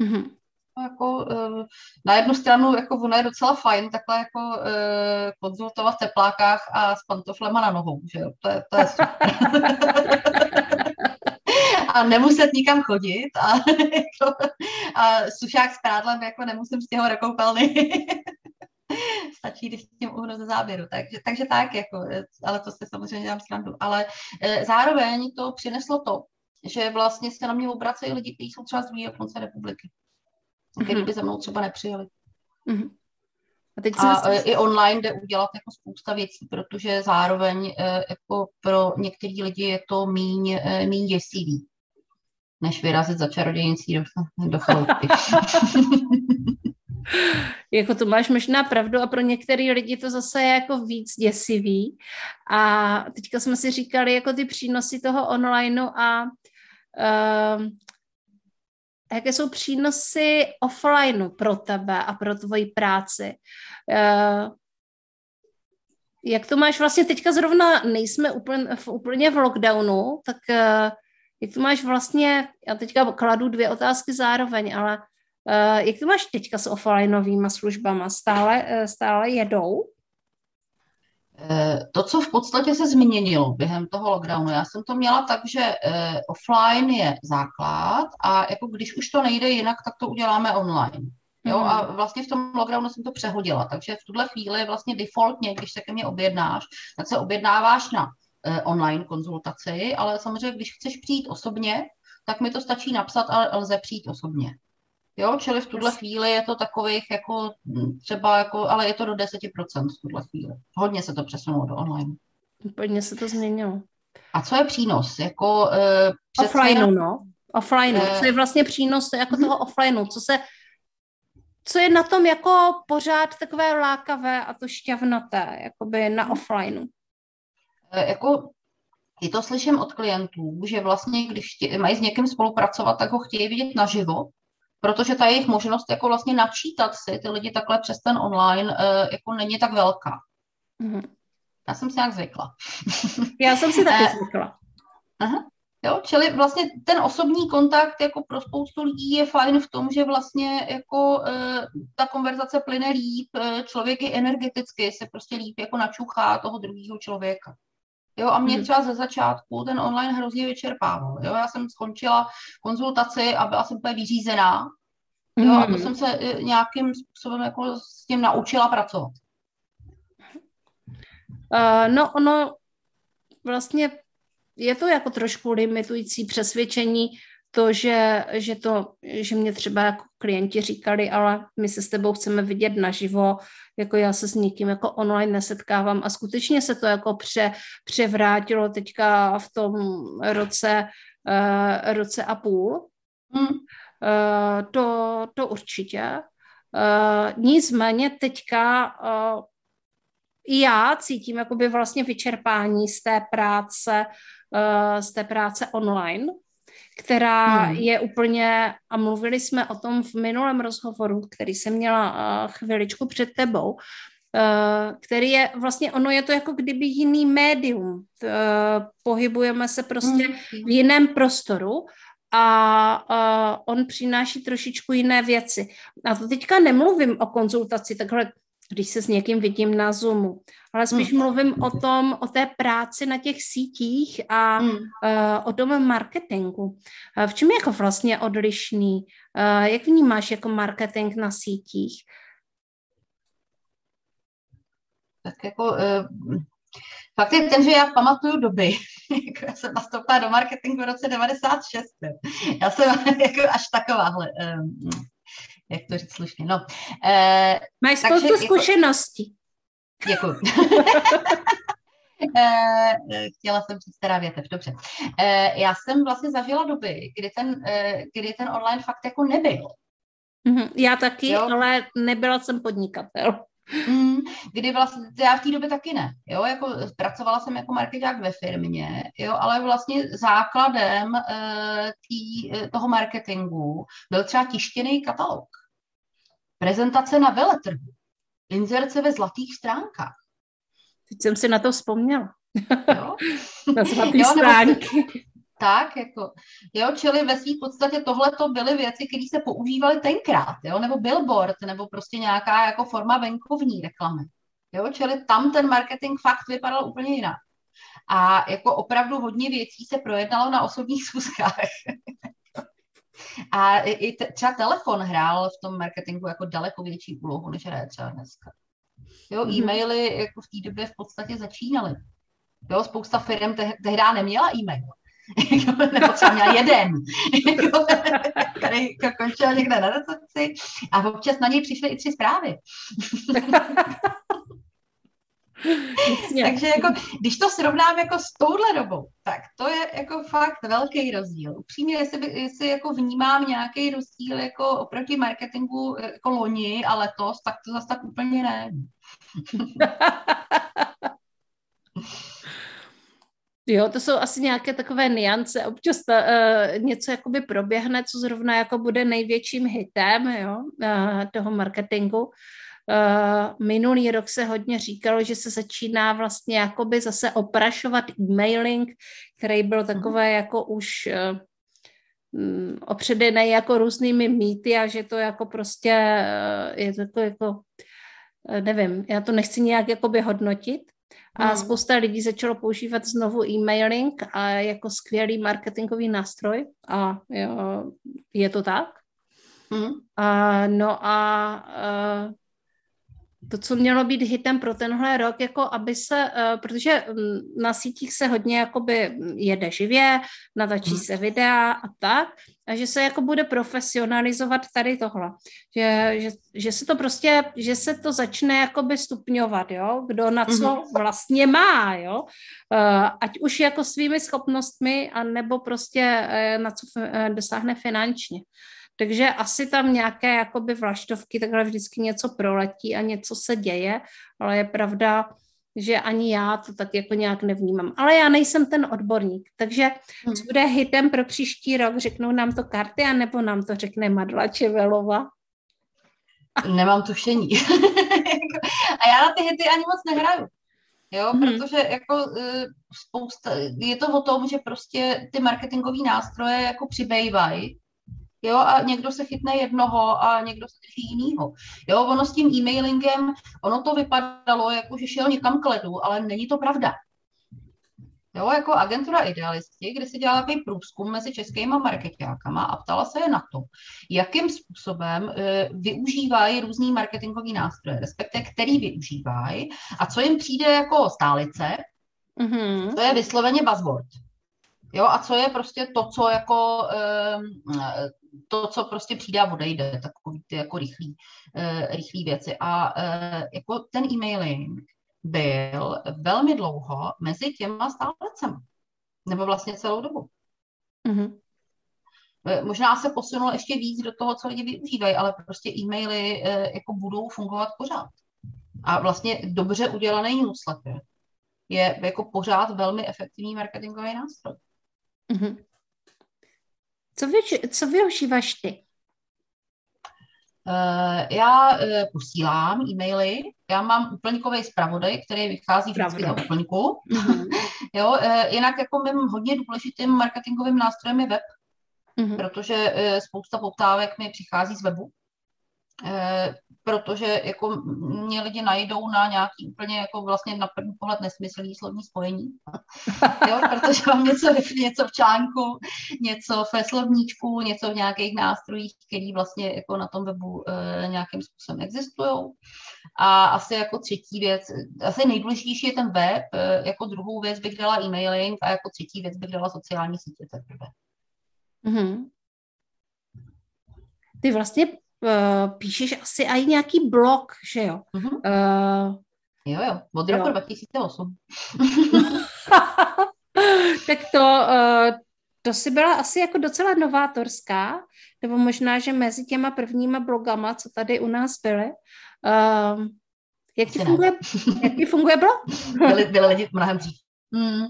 Speaker 2: Mm-hmm jako uh, na jednu stranu jako ono je docela fajn takhle jako uh, konzultovat v teplákách a s pantoflema na nohou, že jo, to je, to je (laughs) a nemuset nikam chodit a, (laughs) jako, a sušák s prádlem jako nemusím z těho do Stačí, když tím uhnu ze záběru. Takže, takže tak, jako, ale to se samozřejmě dělám srandu. Ale e, zároveň to přineslo to, že vlastně se na mě obracejí lidi, kteří jsou třeba z druhé konce republiky který mhm. by za mnou třeba nepřijeli. Mm-hmm. A, teď a si... i online jde udělat jako spousta věcí, protože zároveň e, jako pro některé lidi je to míň, e, míň děsivý, než vyrazit za čarodějnicí do, do chaloupy. (laughs)
Speaker 1: jako to máš možná pravdu a pro některé lidi to zase je jako víc děsivý. A teďka jsme si říkali jako ty přínosy toho onlineu a uh, jaké jsou přínosy offlineu pro tebe a pro tvoji práci. Eh, jak to máš vlastně teďka zrovna, nejsme úplně, úplně v lockdownu, tak eh, jak to máš vlastně, já teďka kladu dvě otázky zároveň, ale eh, jak to máš teďka s offlineovými službama? Stále, stále jedou?
Speaker 2: Eh, to, co v podstatě se změnilo během toho lockdownu, já jsem to měla tak, že eh, offline je základ a jako když už to nejde jinak, tak to uděláme online. Jo, a vlastně v tom lockdownu jsem to přehodila, takže v tuhle chvíli vlastně defaultně, když se ke mně objednáš, tak se objednáváš na eh, online konzultaci, ale samozřejmě, když chceš přijít osobně, tak mi to stačí napsat a lze přijít osobně. Jo, čili v tuhle chvíli je to takových jako hm, třeba jako, ale je to do 10% v tuhle chvíli. Hodně se to přesunulo do online.
Speaker 1: Úplně se to změnilo.
Speaker 2: A co je přínos? Jako,
Speaker 1: uh, offline, no. Offline. Uh, co je vlastně přínos jako uh-huh. toho offline? Co se co je na tom jako pořád takové lákavé a to šťavnaté, jakoby na mhm. offlineu?
Speaker 2: Uh, jako i to slyším od klientů, že vlastně, když tě, mají s někým spolupracovat, tak ho chtějí vidět naživo, protože ta jejich možnost jako vlastně načítat si ty lidi takhle přes ten online uh, jako není tak velká. Mm-hmm. Já jsem si nějak zvykla.
Speaker 1: Já jsem si taky eh, zvykla.
Speaker 2: Aha. Jo, čili vlastně ten osobní kontakt jako pro spoustu lidí je fajn v tom, že vlastně jako uh, ta konverzace plyne líp, uh, člověk je energeticky, se prostě líp jako načuchá toho druhého člověka. Jo, a mě hmm. třeba ze začátku ten online hrozně vyčerpával. Jo, já jsem skončila konzultaci a byla jsem úplně vyřízená. Jo, a to hmm. jsem se e, nějakým způsobem jako s tím naučila pracovat.
Speaker 1: Uh, no, ono vlastně je to jako trošku limitující přesvědčení, to, že, že, to, že mě třeba jako klienti říkali, ale my se s tebou chceme vidět naživo, jako já se s nikým jako online nesetkávám a skutečně se to jako pře, převrátilo teďka v tom roce, uh, roce a půl. Hmm. Uh, to, to určitě. Uh, nicméně teďka uh, i já cítím jakoby vlastně vyčerpání z té práce, uh, z té práce online, která hmm. je úplně, a mluvili jsme o tom v minulém rozhovoru, který jsem měla uh, chviličku před tebou, uh, který je, vlastně ono je to jako kdyby jiný médium. Uh, pohybujeme se prostě hmm. v jiném prostoru a on přináší trošičku jiné věci. A to teďka nemluvím o konzultaci takhle když se s někým vidím na Zoomu. Ale spíš hmm. mluvím o tom, o té práci na těch sítích a hmm. uh, o tom marketingu. Uh, v čem je jako vlastně odlišný? Uh, jak vnímáš jako marketing na sítích?
Speaker 2: Tak jako uh, fakt je ten, že já pamatuju doby, (laughs) jako já jsem nastoupila do marketingu v roce 96. Já jsem (laughs) jako až takováhle um, jak to říct slušně. No,
Speaker 1: eh, Máš spoustu jako, zkušeností.
Speaker 2: Děkuji. (laughs) Eh, chtěla jsem říct teda větev, dobře. Eh, já jsem vlastně zažila doby, kdy ten, eh, kdy ten online fakt jako nebyl.
Speaker 1: Mhm, já taky, jo? ale nebyla jsem podnikatel.
Speaker 2: Mm, kdy vlastně, já v té době taky ne, jo, jako pracovala jsem jako marketák ve firmě, jo, ale vlastně základem e, tý, toho marketingu byl třeba tištěný katalog prezentace na veletrhu, inzerce ve zlatých stránkách.
Speaker 1: Teď jsem si na to vzpomněla. Jo? (laughs) na zlaté stránky. Nebo,
Speaker 2: tak, jako, jo, čili ve svým podstatě tohle to byly věci, které se používaly tenkrát, jo, nebo billboard, nebo prostě nějaká jako forma venkovní reklamy. Jo, čili tam ten marketing fakt vypadal úplně jinak. A jako opravdu hodně věcí se projednalo na osobních schůzkách. (laughs) A i te, třeba telefon hrál v tom marketingu jako daleko větší úlohu, než hraje třeba dneska. Jo, mm-hmm. e-maily jako v té době v podstatě začínaly. Jo, spousta firm te, tehdy neměla e-mail. (laughs) nebo třeba měla jeden, (laughs) který končil někde na recepci a občas na něj přišly i tři zprávy. (laughs) Takže jako, když to srovnám jako s touhle dobou, tak to je jako fakt velký rozdíl. Upřímně, jestli, jestli jako vnímám nějaký rozdíl jako oproti marketingu jako loni a letos, tak to zase tak úplně ne. (laughs)
Speaker 1: Jo, to jsou asi nějaké takové niance. Občas ta, uh, něco jakoby proběhne, co zrovna jako bude největším hitem jo, uh, toho marketingu. Uh, minulý rok se hodně říkalo, že se začíná vlastně jakoby zase oprašovat e-mailing, který byl mhm. takové mm. jako už uh, opředený jako různými mýty a že to jako prostě uh, je to jako, jako nevím, já to nechci nějak jakoby hodnotit, A hmm. spousta lidí začalo používat znovu e-mailing a jako skvělý marketingový nástroj a jo, je to tak. Hmm. A, no a, a to, co mělo být hitem pro tenhle rok, jako aby se, uh, protože mm, na sítích se hodně jakoby jede živě, natačí hmm. se videa a tak, a že se jako bude profesionalizovat tady tohle. Že, že, že se to prostě, že se to začne jakoby stupňovat, jo, kdo na co hmm. vlastně má, jo, uh, ať už jako svými schopnostmi, a nebo prostě uh, na co dosáhne finančně. Takže asi tam nějaké jakoby vlaštovky takhle vždycky něco proletí a něco se děje, ale je pravda, že ani já to tak jako nějak nevnímám. Ale já nejsem ten odborník, takže hmm. co bude hitem pro příští rok, řeknou nám to karty, anebo nám to řekne Madla Čevelova?
Speaker 2: Nemám tušení. (laughs) a já na ty hity ani moc nehraju. Jo, hmm. protože jako e, spousta, je to o tom, že prostě ty marketingové nástroje jako přibývají jo, a někdo se chytne jednoho a někdo se drží jinýho. Jo, ono s tím e-mailingem, ono to vypadalo, jako že šel někam k ledu, ale není to pravda. Jo, jako agentura Idealisti, kde se dělala takový průzkum mezi českými marketákama a ptala se je na to, jakým způsobem e, využívají různý marketingový nástroje, respektive který využívají a co jim přijde jako stálice, mm-hmm. to je vysloveně buzzword. Jo, a co je prostě to, co jako e, to, co prostě přijde a odejde, takový ty jako rychlý, uh, rychlý věci. A uh, jako ten e-mailing byl velmi dlouho mezi těma stálecemi. Nebo vlastně celou dobu. Mm-hmm. Možná se posunulo ještě víc do toho, co lidi využívají, ale prostě e-maily jako budou fungovat pořád. A vlastně dobře udělaný newsletter je jako pořád velmi efektivní marketingový nástroj. Mm-hmm.
Speaker 1: Co, vy, co využíváš ty?
Speaker 2: Uh, já uh, posílám e-maily, já mám úplňkový zpravodaj, který vychází vždycky na úplňku. Mm-hmm. (laughs) jo, uh, jinak jako mým hodně důležitým marketingovým nástrojem je web, mm-hmm. protože spousta poptávek mi přichází z webu. Protože jako mě lidi najdou na nějaký úplně jako vlastně na první pohled nesmyslný slovní spojení. (laughs) jo, protože mám něco, něco v článku, něco ve slovníčku, něco v nějakých nástrojích, který vlastně jako na tom webu e, nějakým způsobem existují. A asi jako třetí věc, asi nejdůležitější je ten web, e, jako druhou věc bych dala e-mailing a jako třetí věc bych dala sociální sítě teprve. Mm-hmm.
Speaker 1: Ty vlastně uh, píšeš asi i nějaký blog, že jo? Mm-hmm.
Speaker 2: Uh, jo, jo, od roku 2008. (laughs)
Speaker 1: tak to, uh, to si byla asi jako docela novátorská, nebo možná, že mezi těma prvníma blogama, co tady u nás byly. Uh, jak, ti funguje, jak ti funguje blog? (laughs)
Speaker 2: byli, byli lidi mnohem dřív. Mm.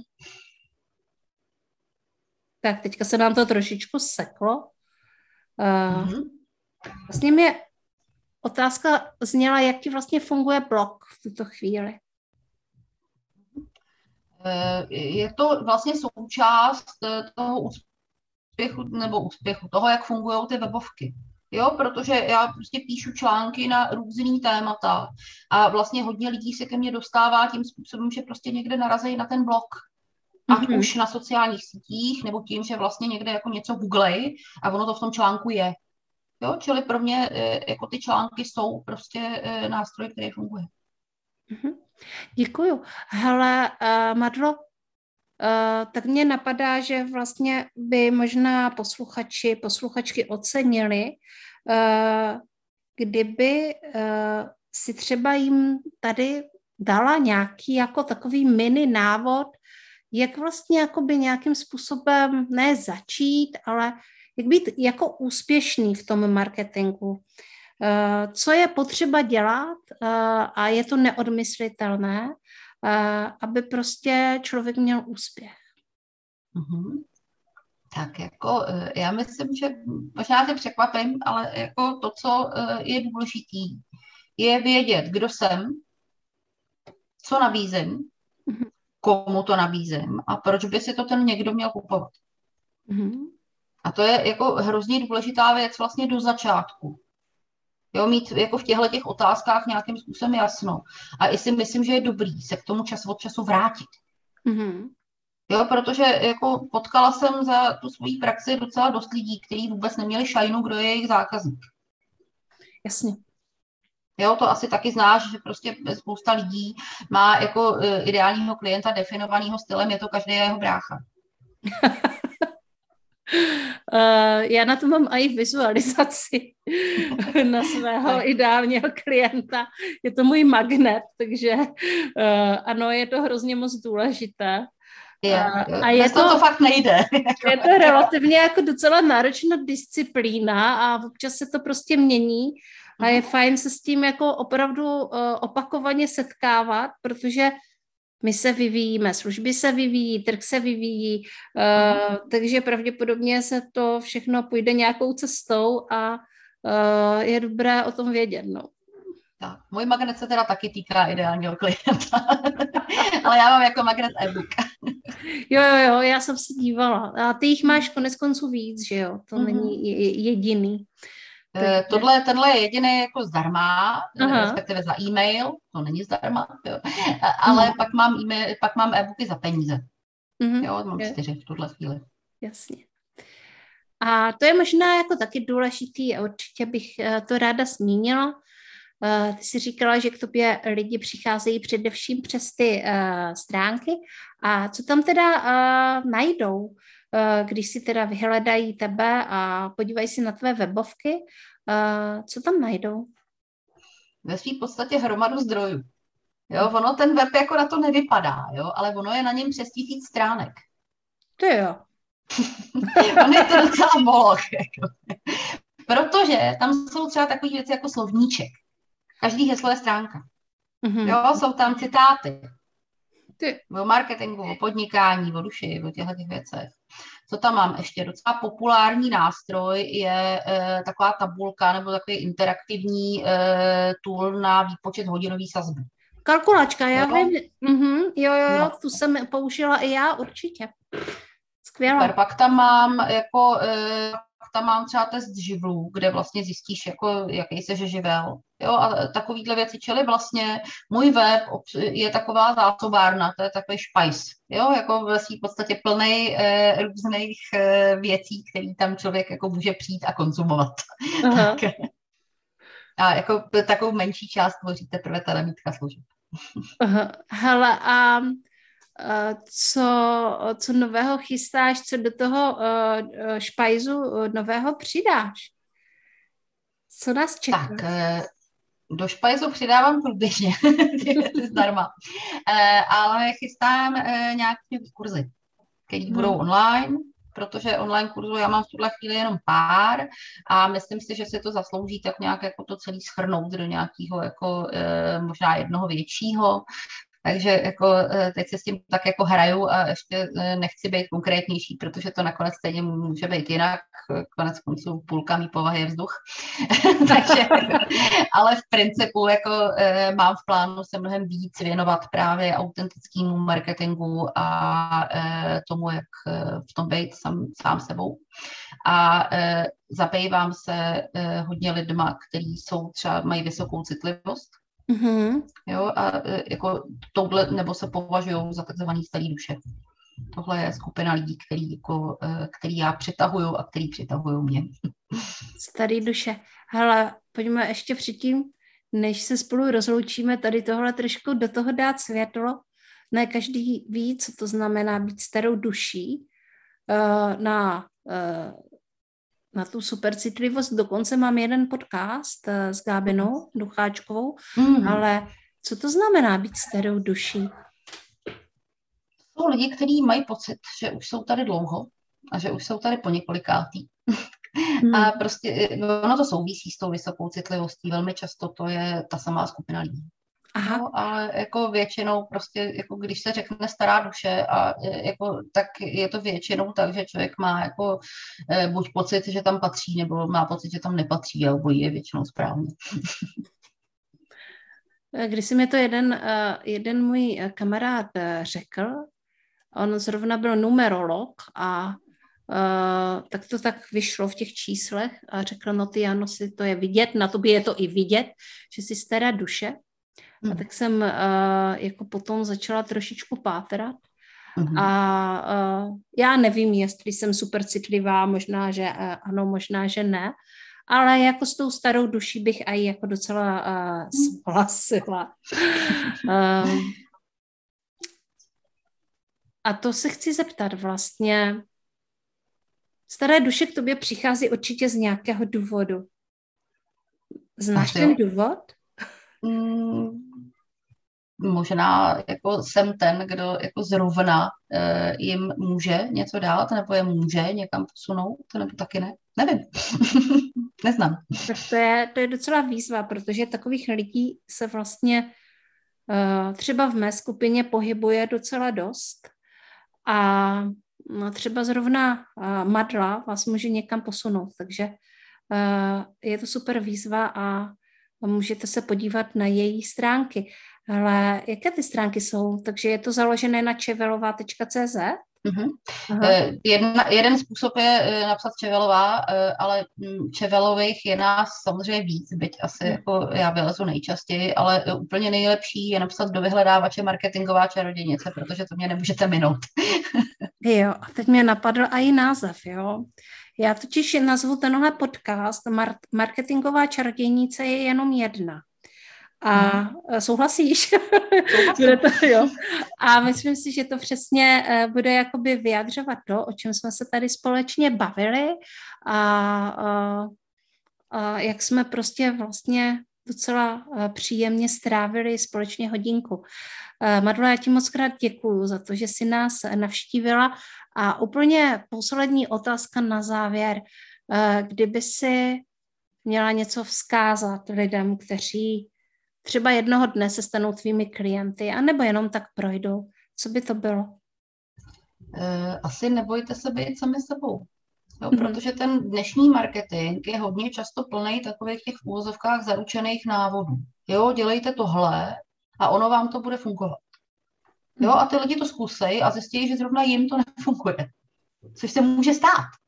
Speaker 1: Tak teďka se nám to trošičku seklo. Uh, mm-hmm. Vlastně mě otázka zněla, jak ti vlastně funguje blog v tuto chvíli.
Speaker 2: Eh, je to vlastně součást eh, toho úspěchu nebo úspěchu, toho, jak fungují ty webovky. Jo, protože já prostě píšu články na různý témata a vlastně hodně lidí se ke mně dostává tím způsobem, že prostě někde narazí na ten blog. Ať mm-hmm. už na sociálních sítích, nebo tím, že vlastně někde jako něco googlej a ono to v tom článku je. Jo, čili pro mě eh, jako ty články jsou prostě eh, nástroj, který funguje.
Speaker 1: Mhm. Děkuju. Hele, uh, Madlo, uh, tak mě napadá, že vlastně by možná posluchači, posluchačky ocenili, uh, kdyby uh, si třeba jim tady dala nějaký jako takový mini návod, jak vlastně jakoby nějakým způsobem ne začít, ale jak být jako úspěšný v tom marketingu. Eh, co je potřeba dělat eh, a je to neodmyslitelné, eh, aby prostě člověk měl úspěch.
Speaker 2: Mm-hmm. Tak jako já myslím, že možná se překvapím, ale jako to, co je důležitý, je vědět, kdo jsem, co nabízím, mm-hmm. komu to nabízím a proč by si to ten někdo měl kupovat. Mm-hmm. A to je jako hrozně důležitá věc vlastně do začátku. Jo, mít jako v těchto těch otázkách nějakým způsobem jasno. A i si myslím, že je dobrý se k tomu čas od času vrátit. Mm-hmm. Jo, protože jako potkala jsem za tu svoji praxi docela dost lidí, kteří vůbec neměli šajnu, kdo je jejich zákazník.
Speaker 1: Jasně.
Speaker 2: Jo, to asi taky znáš, že prostě spousta lidí má jako e, ideálního klienta definovaného stylem, je to každý jeho brácha. (laughs)
Speaker 1: Uh, já na to mám i vizualizaci (laughs) na svého ideálního klienta. Je to můj magnet, takže uh, ano, je to hrozně moc důležité.
Speaker 2: Je, a je to, to fakt nejde. (laughs)
Speaker 1: Je to relativně jako docela náročná disciplína a občas se to prostě mění a je mhm. fajn se s tím jako opravdu uh, opakovaně setkávat, protože my se vyvíjíme, služby se vyvíjí, trh se vyvíjí, uh, takže pravděpodobně se to všechno půjde nějakou cestou a uh, je dobré o tom vědět. No.
Speaker 2: Tak, můj magnet se teda taky týká ideálního klienta, (laughs) ale já mám jako magnet e-book.
Speaker 1: jo, jo, jo, já jsem se dívala. A ty jich máš konec konců víc, že jo? To mm-hmm. není jediný.
Speaker 2: Takže... Tohle, tenhle je jediný jako zdarma, Aha. respektive za e-mail, to není zdarma, jo. ale mm. pak mám e-mail, pak mám e-booky za peníze. Mm-hmm. Jo, mám čtyři v tuhle chvíli.
Speaker 1: Jasně. A to je možná jako taky důležitý a určitě bych eh, to ráda zmínila. Eh, ty jsi říkala, že k tobě lidi přicházejí především přes ty stránky. A co tam teda najdou, když si teda vyhledají tebe a podívají si na tvé webovky? Uh, co tam najdou?
Speaker 2: Ve své podstatě hromadu zdrojů. Jo, ono ten web jako na to nevypadá, jo, ale ono je na něm přes tisíc stránek.
Speaker 1: To jo. (laughs)
Speaker 2: on je to docela moloch. Jako. Protože tam jsou třeba takové věci jako slovníček. Každý heslo je stránka. Mm-hmm. Jo, jsou tam citáty. Ty. O marketingu, o podnikání, o duši, o těchto těch věcech. Co tam mám ještě? Docela populární nástroj je e, taková tabulka nebo takový interaktivní e, tool na výpočet hodinový sazby.
Speaker 1: Kalkulačka, já jo? vím. Mm-hmm, jo, jo, jo, no. tu jsem použila i já určitě. Skvěle.
Speaker 2: Pak tam mám jako e, tam mám třeba test živlů, kde vlastně zjistíš, jako, jaký jsi živel. Jo, a takovýhle věci, čili vlastně můj web je taková zásobárna, to je takový špajs, jo, jako ve svým podstatě plný e, různých e, věcí, které tam člověk jako může přijít a konzumovat. (laughs) Aha. a jako takovou menší část tvoří teprve ta nabídka služeb.
Speaker 1: Hele, a co, co nového chystáš, co do toho uh, špajzu nového přidáš? Co nás čeká?
Speaker 2: Tak, e, do špajzu přidávám průběžně, (laughs) zdarma. Ale chystám nějaké kurzy, které hmm. budou online, protože online kurzu já mám v tuhle chvíli jenom pár a myslím si, že se to zaslouží tak nějak jako to celý schrnout do nějakého jako možná jednoho většího, takže jako eh, teď se s tím tak jako hraju a ještě eh, nechci být konkrétnější, protože to nakonec stejně může být jinak. Konec konců půlka mý povahy je vzduch. (laughs) Takže, ale v principu jako eh, mám v plánu se mnohem víc věnovat právě autentickému marketingu a tomu, jak v tom být sám, sám sebou. A zabývám se hodně lidma, kteří jsou třeba mají vysokou citlivost Mm-hmm. Jo, a e, jako touhle, nebo se považují za takzvaný starý duše. Tohle je skupina lidí, který, jako, e, který já přitahuju a který přitahují mě.
Speaker 1: Starý duše. Hele, pojďme ještě předtím, než se spolu rozloučíme, tady tohle trošku do toho dát světlo. Ne každý ví, co to znamená být starou duší. E, na na tu supercitlivost. Dokonce mám jeden podcast eh, s Gábinou Ducháčkovou, mm. ale co to znamená být starou duší?
Speaker 2: Jsou lidi, kteří mají pocit, že už jsou tady dlouho a že už jsou tady po několikátý. Mm. A prostě eh, ono to souvisí s tou vysokou citlivostí. Velmi často to je ta samá skupina lidí. Aha. No, ale jako většinou prostě, jako když se řekne stará duše, a jako, tak je to většinou tak, že člověk má jako e, buď pocit, že tam patří, nebo má pocit, že tam nepatří a obojí je většinou správně. (laughs)
Speaker 1: Když si mi to jeden, e, jeden můj kamarád e, řekl, on zrovna byl numerolog a uh, tak to tak vyšlo v těch číslech a řekla, no ty Jano, si to je vidět, na tobě je to i vidět, že jsi stará duše. A tak jsem uh, jako potom začala trošičku pátrat Mm-hmm. A uh, já nevím, jestli jsem super citlivá, možná, že uh, ano, možná, že ne, ale jako s tou starou duší bych aj jako docela uh, souhlasila. Um, (laughs) a to se chci zeptat vlastně. Staré duše k tobě přichází určitě z nějakého důvodu. Znáš ten důvod?
Speaker 2: Mm, možná jako jsem ten, kdo jako zrovna uh, jim může něco dát, nebo je může někam posunout, nebo taky ne. Nevím. (laughs) Neznám.
Speaker 1: Tak to je, to je docela výzva, protože takových lidí se vlastně uh, třeba v mé skupině pohybuje docela dost a no, třeba zrovna uh, Madla vás může někam posunout, takže je to super výzva a můžete se podívat na její stránky. Ale jaké ty stránky jsou? Takže je to založené na čevelová.cz?
Speaker 2: Uh-huh. Jedna, jeden způsob je eh, napsat Čevelová, eh, ale hm, Čevelových je nás samozřejmě víc, byť asi mhm. jako já vylezu nejčastěji, ale úplně nejlepší je napsat do vyhledávače marketingová čarodějnice, protože to mě nemůžete minout. (laughs)
Speaker 1: jo, a teď mě napadl i název, jo. Já totiž nazvu tenhle podcast Marketingová čarodějnice je jenom jedna. A hmm. souhlasíš? bude to, jo. A myslím si, že to přesně eh, bude jakoby vyjadřovat to, o čem jsme se tady společně bavili a, a, a jak jsme prostě vlastně docela eh, příjemně strávili společně hodinku. Eh, Madlo, já ti moc krát děkuju za to, že jsi nás navštívila a úplně poslední otázka na závěr. Kdyby si měla něco vzkázat lidem, kteří třeba jednoho dne se stanou tvými klienty, anebo jenom tak projdou. Co by to bylo?
Speaker 2: Eh, asi nebojte se být sami sebou. Jo, mm-hmm. Protože ten dnešní marketing je hodně často plný takových těch v úvozovkách zaručených návodů. Jo, dělejte tohle a ono vám to bude fungovat. Jo, mhm. a ty lidi to zkusej a zjistí, že zrovna jim to (laughs) nefunguje. Což se může stát.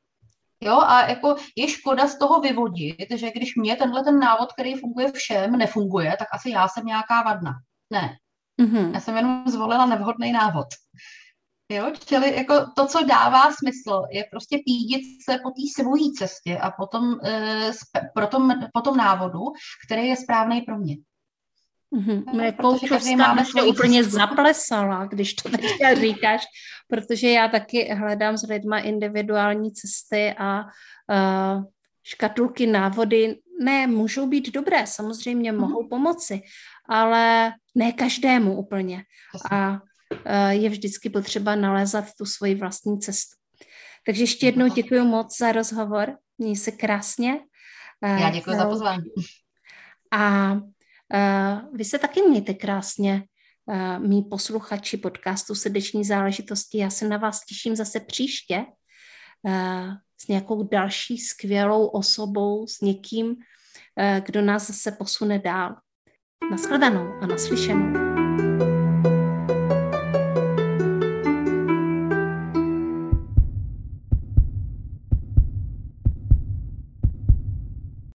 Speaker 2: Jo, a jako je škoda z toho vyvodit, že když mě tenhle ten návod, který funguje všem, nefunguje, tak asi já jsem nějaká vadna. Ne. Mm-hmm. Já jsem jenom zvolila nevhodný návod. Jo, čili jako to, co dává smysl, je prostě pídit se po té svojí cestě a potom, e, pro tom, po tom návodu, který je správný pro mě.
Speaker 1: Mm-hmm. Moje koučovská mě úplně zaplesala, když to teďka říkáš, protože já taky hledám s lidma individuální cesty a uh, škatulky, návody, ne, můžou být dobré, samozřejmě mm-hmm. mohou pomoci, ale ne každému úplně. A uh, je vždycky potřeba nalézat tu svoji vlastní cestu. Takže ještě jednou děkuji moc za rozhovor, měj se krásně.
Speaker 2: Já děkuji za pozvání.
Speaker 1: A vy se taky mějte krásně, eh, mý posluchači podcastu Srdeční záležitosti. Já se na vás těším zase příště eh, s nějakou další skvělou osobou, s někým, kdo nás zase posune dál. Naschledanou a naslyšenou.